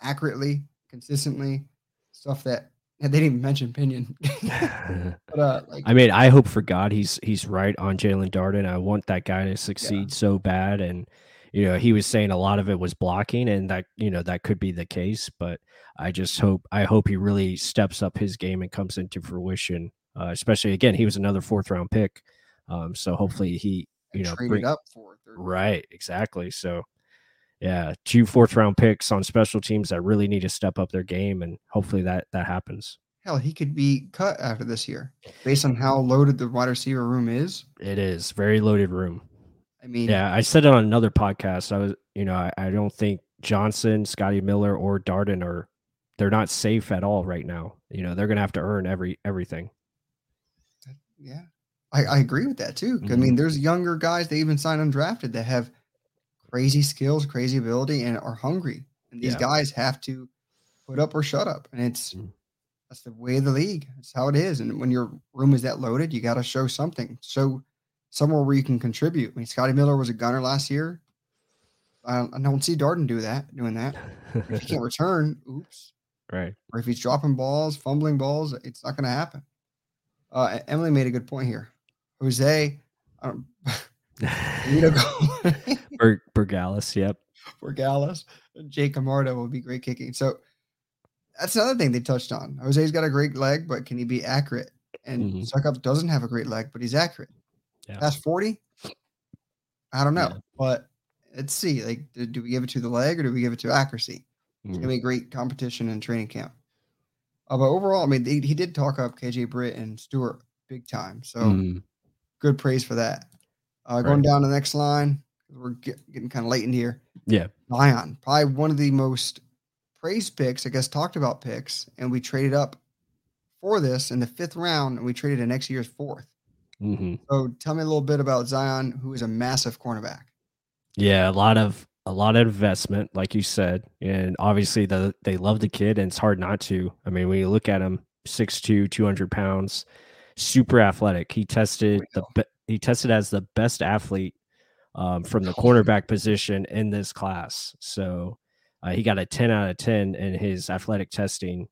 accurately, consistently, stuff that yeah, [laughs] they didn't even mention Pinion. [laughs] but uh like I mean, I hope for God he's he's right on Jaelon Darden. I want that guy to succeed so bad. And you know, he was saying a lot of it was blocking, and that you know that could be the case. But I just hope I hope he really steps up his game and comes into fruition. Uh, especially again, he was another fourth round pick. Um, so hopefully he you know bring- up for right exactly. So yeah, two fourth round picks on special teams that really need to step up their game, and hopefully that that happens. Hell, he could be cut after this year based on how loaded the wide receiver room is. It is very loaded room. I mean, Yeah, I said it on another podcast. I was, you know, I, I don't think Johnson, Scotty Miller, or Darden are they're not safe at all right now. You know, they're gonna have to earn every everything. yeah, I, I agree with that too. I Mhm. mean, there's younger guys they even sign undrafted that have crazy skills, crazy ability, and are hungry. And these Yeah. guys have to put up or shut up. And it's Mhm. that's the way of the league. That's how it is. And when your room is that loaded, you got to show something. So somewhere where you can contribute. I mean, Scotty Miller was a gunner last year. I don't, I don't see Darden do that, doing that. If he can't [laughs] return, oops. right. Or if he's dropping balls, fumbling balls, it's not going to happen. Uh, Emily made a good point here. Jose, I don't, Vito Go- Ber- Borregales, yep. for Gallus, Jake Camarda will be great kicking. So that's another thing they touched on. Jose's got a great leg, but can he be accurate? And Mhm. Succop doesn't have a great leg, but he's accurate. Yeah. Past 40? I don't know. Yeah. But let's see. Like, do, do we give it to the leg or do we give it to accuracy? It's Mm. gonna be a great competition in training camp. Uh, but overall, I mean, he, he did talk up KJ Britt and Stewart big time. So Mm. Good praise for that. Uh, going Right. down the next line, we're get, getting kind of late in here. Yeah. Zyon, probably one of the most praised picks, I guess, talked about picks, and we traded up for this in the fifth round, and we traded in next year's fourth. hmm So tell me a little bit about Zyon, who is a massive cornerback. Yeah, a lot of a lot of investment, like you said, and obviously the they love the kid, and it's hard not to. I mean, when you look at him, 6'2", 200 pounds, super athletic. He tested the be- he tested as the best athlete um, from the cornerback position in this class. So uh, he got a ten out of ten in his athletic testing.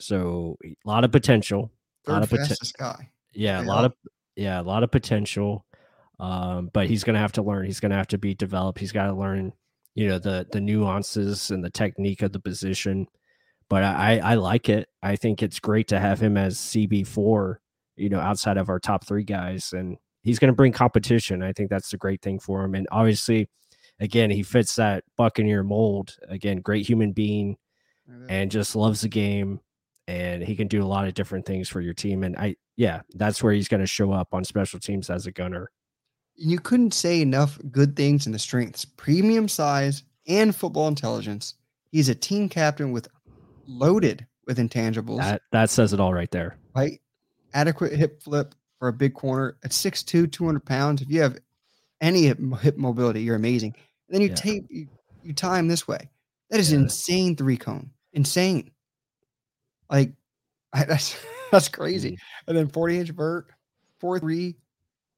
So a lot of potential. Third Lot of poten- fastest guy. Yeah, a lot of yeah, a lot of potential. Um, but he's gonna have to learn. He's gonna have to be developed. He's got to learn, you know, the the nuances and the technique of the position. But I I like it. I think it's great to have him as CB four. You know, outside of our top three guys, and he's going to bring competition. I think that's the great thing for him. And obviously, again, he fits that Buccaneer mold. Again, great human being and just loves the game and he can do a lot of different things for your team and i yeah that's where he's going to show up on special teams as a gunner you couldn't say enough good things in the strengths, premium size, and football intelligence. He's a team captain with loaded with intangibles, that that says it all right there right? Adequate hip flip for a big corner at 6'2, 200 pounds. If you have any hip, hip mobility, you're amazing. And then you Yeah. tape, you, you time this way. That is Yeah. insane three cone. Insane. Like I, [laughs] that's that's crazy. Mhm. And then 40 inch vert, four three,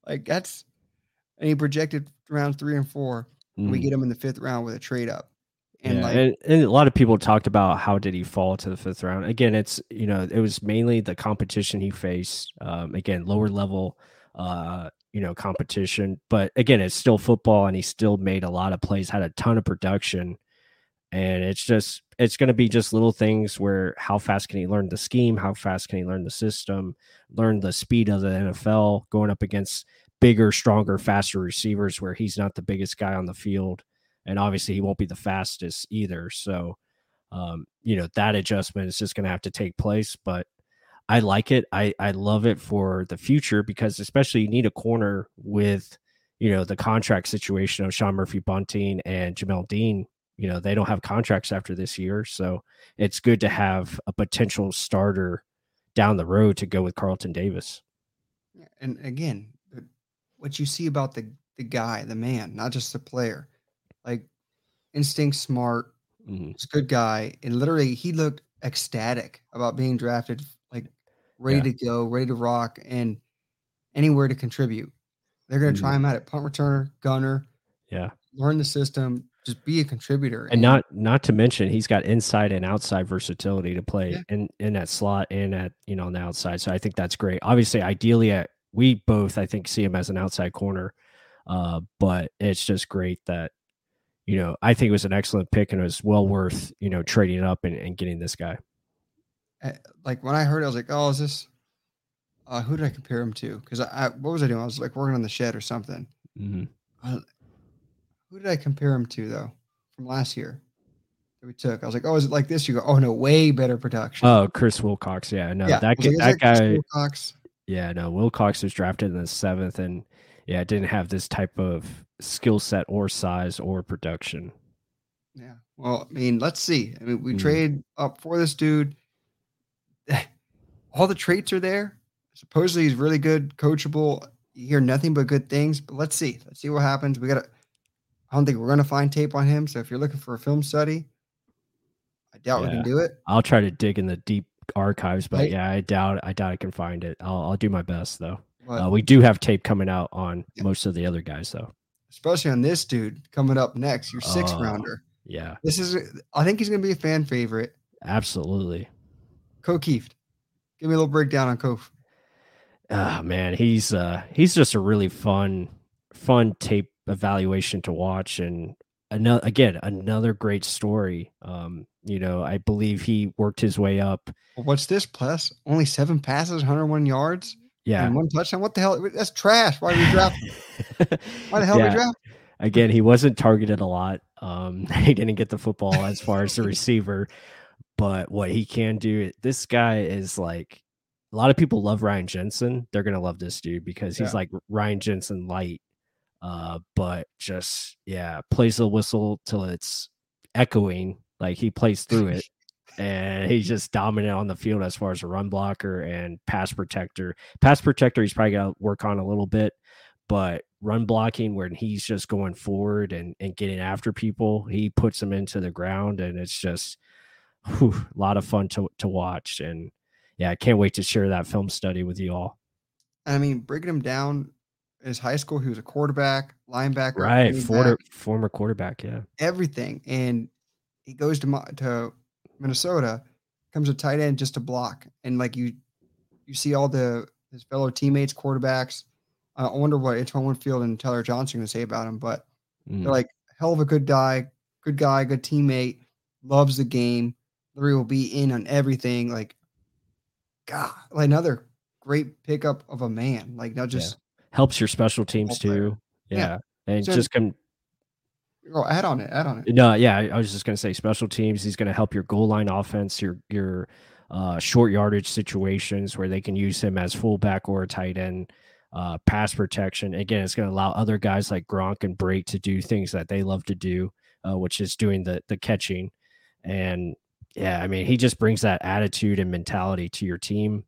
like that's and he projected rounds three and 4 We Mhm. get him in the fifth round with a trade up. And yeah, like and, and a lot of people talked about how did he fall to the fifth round. Again, it's you know it was mainly the competition he faced. Um, again, lower level, uh, you know, competition. But again, it's still football, and he still made a lot of plays, had a ton of production, and it's just it's going to be just little things where how fast can he learn the scheme, how fast can he learn the system, learn the speed of the NFL, going up against bigger, stronger, faster receivers where he's not the biggest guy on the field and obviously he won't be the fastest either. So, um, you know, that adjustment is just going to have to take place. But I like it. I I love it for the future because especially you need a corner with, you know, the contract situation of Sean Murphy Bunting and Jamel Dean. You know, they don't have contracts after this year, so it's good to have a potential starter down the road to go with Carlton Davis. and again, what you see about the the guy, the man, not just the player, like instinct, smart, Mhm. he's a good guy, and literally he looked ecstatic about being drafted, like ready Yeah. to go, ready to rock, and anywhere to contribute. They're gonna Mhm. try him out at punt returner, gunner, Yeah. learn the system, just be a contributor. and not not to mention he's got inside and outside versatility to play Yeah. in in that slot and at you know on the outside so i think that's great obviously ideally at we both i think see him as an outside corner uh but it's just great that you know i think it was an excellent pick and it was well worth you know trading up and, and getting this guy like when I heard, it, I was like, "Oh, is this? Uh, who did I compare him to? Because I, I, what was I doing? I was like working on the shed or something. Mhm. Who did I compare him to though from last year that we took? I was like, "Oh, is it like this?" You go, "Oh no, way better production." oh chris wilcox yeah no yeah, that, guy, like, "Is that guy Wilcox?" Yeah, no, Wilcox was drafted in the seventh, and yeah, it didn't have this type of skill set or size or production. Yeah. Well, I mean, let's see. I mean, we Mhm. trade up for this dude. [sighs] All the traits are there. Supposedly, he's really good, coachable. You hear nothing but good things. But let's see. Let's see what happens. We got to. I don't think we're gonna find tape on him. So if you're looking for a film study, I doubt we can do it. I'll try to dig in the deep archives, but Right. yeah, I doubt I doubt I can find it. I'll I'll do my best though. Uh, we do have tape coming out on Yeah. most of the other guys though. especially on this dude coming up next, your sixth Oh. rounder. Yeah, This is. I think he's gonna be a fan favorite. absolutely. Ko Kieft. Give me a little breakdown on Kof. Ah man, he's uh he's just a really fun fun tape evaluation to watch and another again another great story. Um, you know, I believe he worked his way up. Well, what's this? Plus, only seven passes, 101 yards, Yeah. and one touchdown. What the hell? That's trash. Why did we draft? Why the hell [laughs] Yeah. we draft? Again, he wasn't targeted a lot. Um, [laughs] he didn't get the football as far as the receiver, but what he can do, this guy is like a lot of people love Ryan Jensen. They're gonna love this dude because he's Yeah. like Ryan Jensen light. Uh, but just yeah, plays the whistle till it's echoing. Like he plays through it. And he's just dominant on the field as far as a run blocker and pass protector. Pass protector, he's probably got to work on a little bit, but run blocking when he's just going forward and, and getting after people, he puts them into the ground, and it's just whew, a lot of fun to to watch. And yeah, I can't wait to share that film study with you all. I mean, breaking him down in his high school, he was a quarterback, linebacker, Right, former former quarterback. Yeah, everything. And he goes to to Minnesota, comes a tight end just to block. And like you, you see all the his fellow teammates, quarterbacks. I wonder what Antoine Winfield and Tyler Johnson going to say about him, but Mm. they're like hell of a good guy, good guy, good teammate, loves the game. Literally will be in on everything. Like, God, like another great pickup of a man. Like not just helps your special teams too. Yeah. Yeah, and So- just can oh, add on it, add on it. No, yeah, I was just gonna say special teams. He's gonna help your goal line offense, your your uh, short yardage situations where they can use him as fullback or a tight end. Uh, pass protection. Again, it's gonna allow other guys like Gronk and Brate to do things that they love to do, uh, which is doing the the catching. And yeah, I mean, he just brings that attitude and mentality to your team.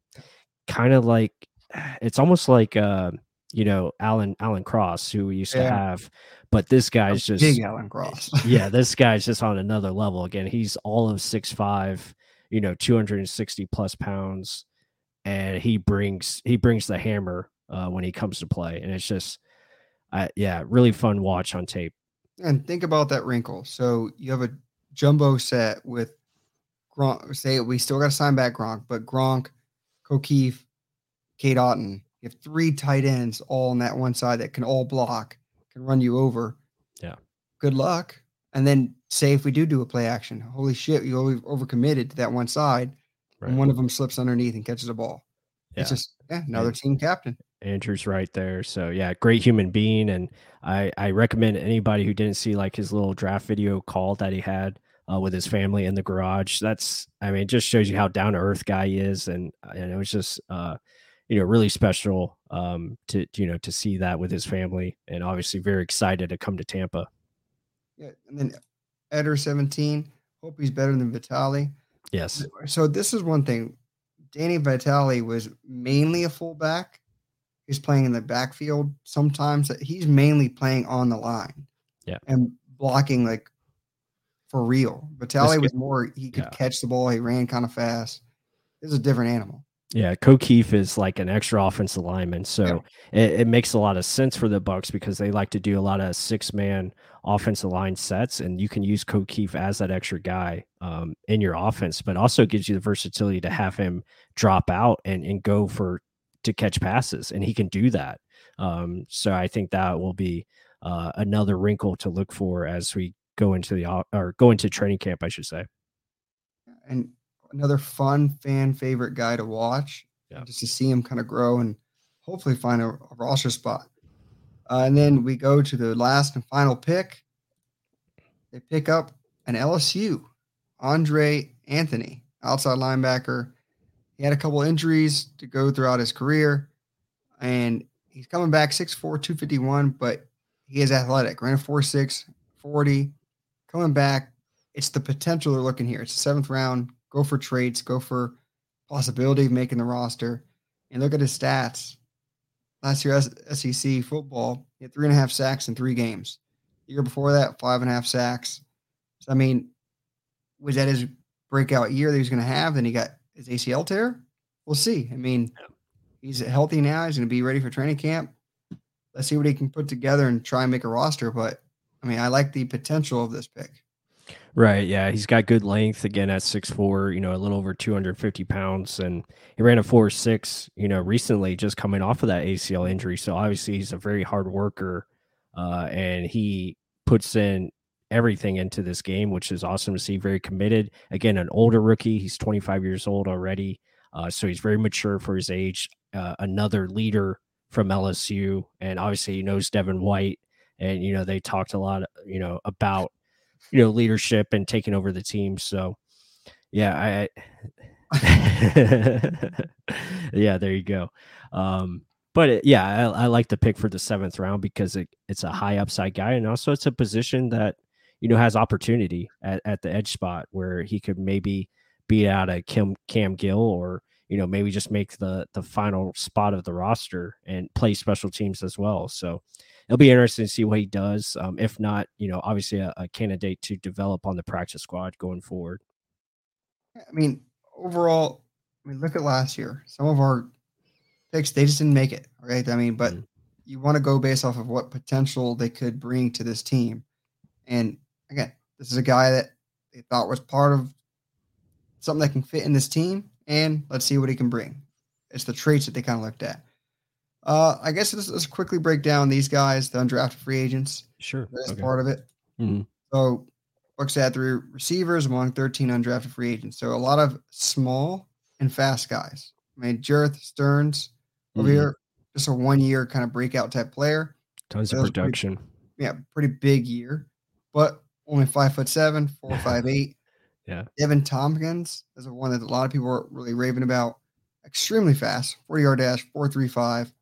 Kind of like [sighs] it's almost like uh, you know Alan Alan Cross, who we used to have, but this guy's just Big Alan Cross. [laughs] yeah, this guy's just on another level. Again, he's all of six five, you know, 260 plus pounds, and he brings he brings the hammer uh, when he comes to play, and it's just, uh, yeah, really fun watch on tape. And think about that wrinkle. So you have a jumbo set with Gronk. Say we still got to sign back Gronk, but Gronk, O'Keefe, Cade Otton. You have three tight ends all on that one side that can all block, can run you over. Yeah. Good luck. And then say if we do do a play action, holy shit, you over overcommitted to that one side, right. and one of them slips underneath and catches a ball. Yeah. It's just yeah, another yeah. team captain. Andrew's right there. So yeah, great human being, and I I recommend anybody who didn't see like his little draft video call that he had uh, with his family in the garage. That's I mean, just shows you how down to earth guy he is, and and it was just uh, you know really special um to you know to see that with his family, and obviously very excited to come to Tampa. Yeah, and then Eder seventeen. Hope he's better than Vitale. Yes. So this is one thing. Danny Vitale was mainly a fullback. He's playing in the backfield. Sometimes he's mainly playing on the line. Yeah. And blocking like for real. Vitale was more he could yeah. catch the ball. He ran kind of fast. This is a different animal. Yeah, O'Keefe is like an extra offensive lineman, so yeah. it, it, makes a lot of sense for the Bucs because they like to do a lot of six man offensive line sets, and you can use O'Keefe as that extra guy um, in your offense, but also gives you the versatility to have him drop out and and go for to catch passes, and he can do that. Um, so I think that will be uh, another wrinkle to look for as we go into the or go into training camp, I should say. And another fun fan favorite guy to watch, yeah. just to see him kind of grow and hopefully find a, a roster spot. Uh, and then we go to the last and final pick. They pick up an LSU, Andre Anthony, outside linebacker. He had a couple injuries to go throughout his career, and he's coming back 6'4, 251, but he is athletic, ran a 4'6, 40, coming back. It's the potential they're looking here. It's the seventh round. Go for traits, go for possibility of making the roster. And look at his stats. Last year, SEC football, he had three and a half sacks in three games. The year before that, five and a half sacks. So, I mean, was that his breakout year that he was going to have? Then he got his ACL tear. We'll see. I mean, he's healthy now. He's going to be ready for training camp. Let's see what he can put together and try and make a roster. But I mean, I like the potential of this pick. Right. Yeah. He's got good length again at six four, you know, a little over 250 pounds. And he ran a four six, you know, recently just coming off of that ACL injury. So obviously he's a very hard worker. Uh, and he puts in everything into this game, which is awesome to see. Very committed. Again, an older rookie. He's 25 years old already. Uh, so he's very mature for his age. Uh, another leader from LSU. And obviously he knows Devin White. And, you know, they talked a lot, you know, about you know leadership and taking over the team. So yeah, I [laughs] yeah, there you go. Um, but it, yeah, I, I, like the pick for the seventh round because it, it's a high upside guy, and also it's a position that you know has opportunity at, at the edge spot where he could maybe beat out a Kim Cam Gill or you know maybe just make the the final spot of the roster and play special teams as well. So it'll be interesting to see what he does. Um, if not, you know, obviously a, a, candidate to develop on the practice squad going forward. I mean, overall, I mean, look at last year. Some of our picks they just didn't make it. Right. I mean, but mm-hmm. you want to go based off of what potential they could bring to this team. And again, this is a guy that they thought was part of something that can fit in this team. And let's see what he can bring. It's the traits that they kind of looked at. Uh, I guess let's, let's, quickly break down these guys, the undrafted free agents. Sure, that's okay. part of it. Mm-hmm. So, Bucs had three receivers among 13 undrafted free agents. So a lot of small and fast guys. I mean, Jerreth Sterns over mm-hmm. here, just a one year kind of breakout type player. Tons so of production. Pretty, yeah, pretty big year, but only five foot seven, four [laughs] five eight. Yeah. Evan Thompkins is the one that a lot of people are really raving about. Extremely fast, 40 yard dash, 435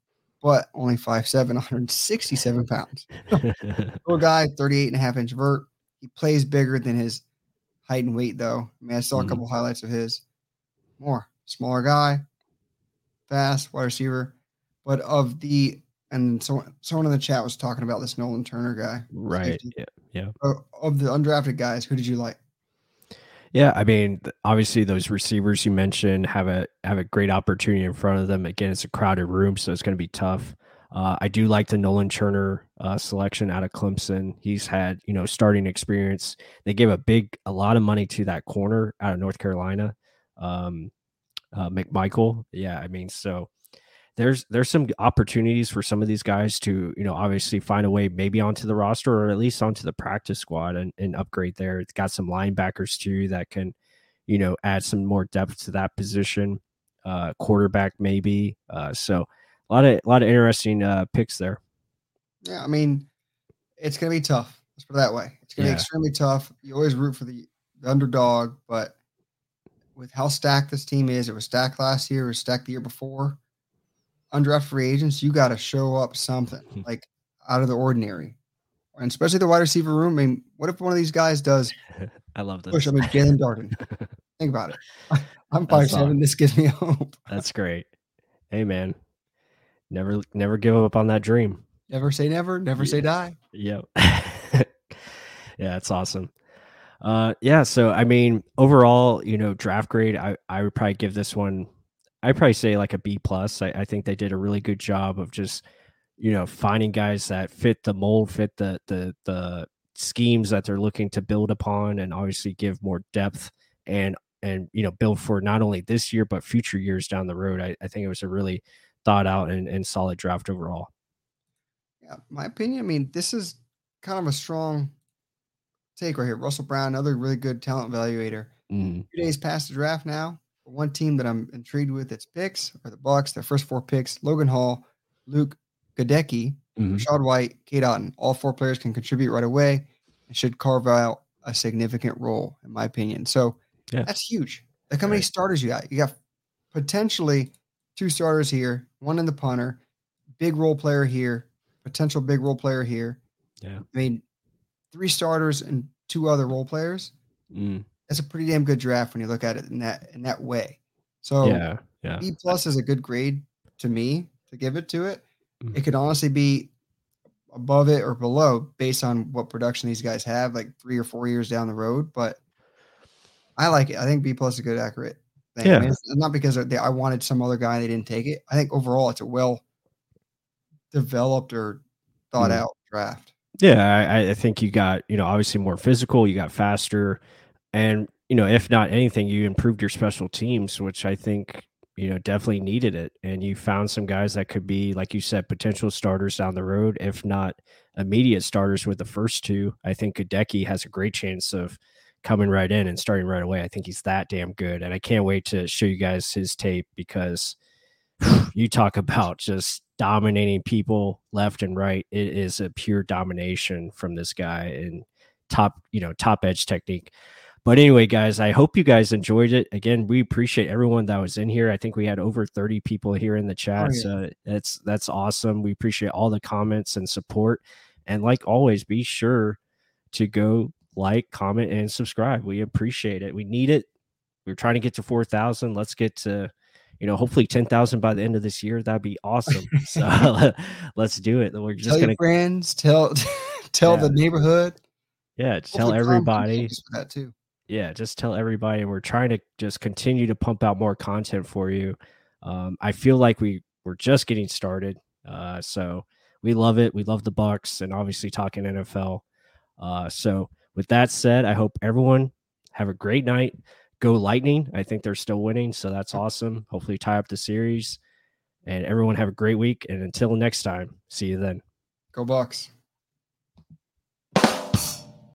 but only 5'7, 167 pounds. [laughs] Little guy, 38 and a half inch vert. He plays bigger than his height and weight, though. I mean, I saw a mm-hmm. couple highlights of his. More smaller guy, fast wide receiver. But of the and someone someone in the chat was talking about this Nolan Turner guy. Right. Yeah. Yeah. Of the undrafted guys, who did you like? Yeah, I mean, obviously those receivers you mentioned have a have a great opportunity in front of them. Again, it's a crowded room, so it's going to be tough. Uh, I do like the Nolan Turner uh, selection out of Clemson. He's had you know starting experience. They gave a big a lot of money to that corner out of North Carolina, um, uh, McMichael. Yeah, I mean, so there's there's some opportunities for some of these guys to you know obviously find a way maybe onto the roster or at least onto the practice squad and, and upgrade there. It's got some linebackers too that can you know add some more depth to that position. Uh, quarterback maybe. Uh, so a lot of a lot of interesting uh, picks there. Yeah, I mean, it's gonna be tough. Let's put it that way. It's gonna yeah. be extremely tough. You always root for the, the underdog, but with how stacked this team is, it was stacked last year, it was stacked the year before undrafted free agents, you got to show up something hmm. like out of the ordinary, and especially the wide receiver room. I mean, what if one of these guys does? [laughs] I love this. Push. I mean, Jaelon Darden. [laughs] Think about it. [laughs] I'm five seven. This gives me hope. That's great. Hey, man, never never give up on that dream. Never say never. Never yeah. say die. Yep. yeah, that's awesome. Uh, yeah. So I mean, overall, you know, draft grade, I I would probably give this one I probably say like a B plus. I, I, think they did a really good job of just, you know, finding guys that fit the mold, fit the the the schemes that they're looking to build upon, and obviously give more depth and and you know build for not only this year but future years down the road. I, I think it was a really thought out and, and solid draft overall. Yeah, my opinion. I mean, this is kind of a strong take right here. Russell Brown, another really good talent evaluator. Mm. Two days past the draft now one team that I'm intrigued with its picks are the Bucs. Their first four picks: Logan Hall, Luke Goedeke, mm-hmm. Rachaad White, Cade Otton. All four players can contribute right away and should carve out a significant role, in my opinion. So yeah. that's huge. Look how many right. starters you got. You got potentially two starters here, one in the punter, big role player here, potential big role player here. Yeah. I mean, three starters and two other role players. Mm that's a pretty damn good draft when you look at it in that in that way. So yeah, yeah. B plus is a good grade to me to give it to it. Mm-hmm. It could honestly be above it or below based on what production these guys have, like three or four years down the road. But I like it. I think B plus is a good accurate thing. Yeah. I mean, not because they, I wanted some other guy and they didn't take it. I think overall it's a well developed or thought mm-hmm. out draft. Yeah, I, I think you got, you know, obviously more physical, you got faster, and, you know, if not anything, you improved your special teams, which I think, you know, definitely needed it. And you found some guys that could be, like you said, potential starters down the road, if not immediate starters with the first two. I think Goedeke has a great chance of coming right in and starting right away. I think he's that damn good. And I can't wait to show you guys his tape because [sighs] you talk about just dominating people left and right. It is a pure domination from this guy and top, you know, top edge technique. But anyway, guys, I hope you guys enjoyed it. Again, we appreciate everyone that was in here. I think we had over 30 people here in the chat. Oh, yeah. So that's that's awesome. We appreciate all the comments and support. And like always, be sure to go like, comment, and subscribe. We appreciate it. We need it. We're trying to get to 4,000. Let's get to, you know, hopefully 10,000 by the end of this year. That'd be awesome. [laughs] so [laughs] let's do it. We're just tell gonna friends, tell [laughs] tell yeah. the neighborhood. Yeah, tell everybody. That too yeah, just tell everybody. We're trying to just continue to pump out more content for you. Um, I feel like we we're just getting started. Uh, so we love it. We love the Bucs and obviously talking NFL. Uh, so with that said, I hope everyone have a great night. Go Lightning. I think they're still winning, so that's awesome. Hopefully tie up the series. And everyone have a great week. And until next time, see you then. Go Bucs.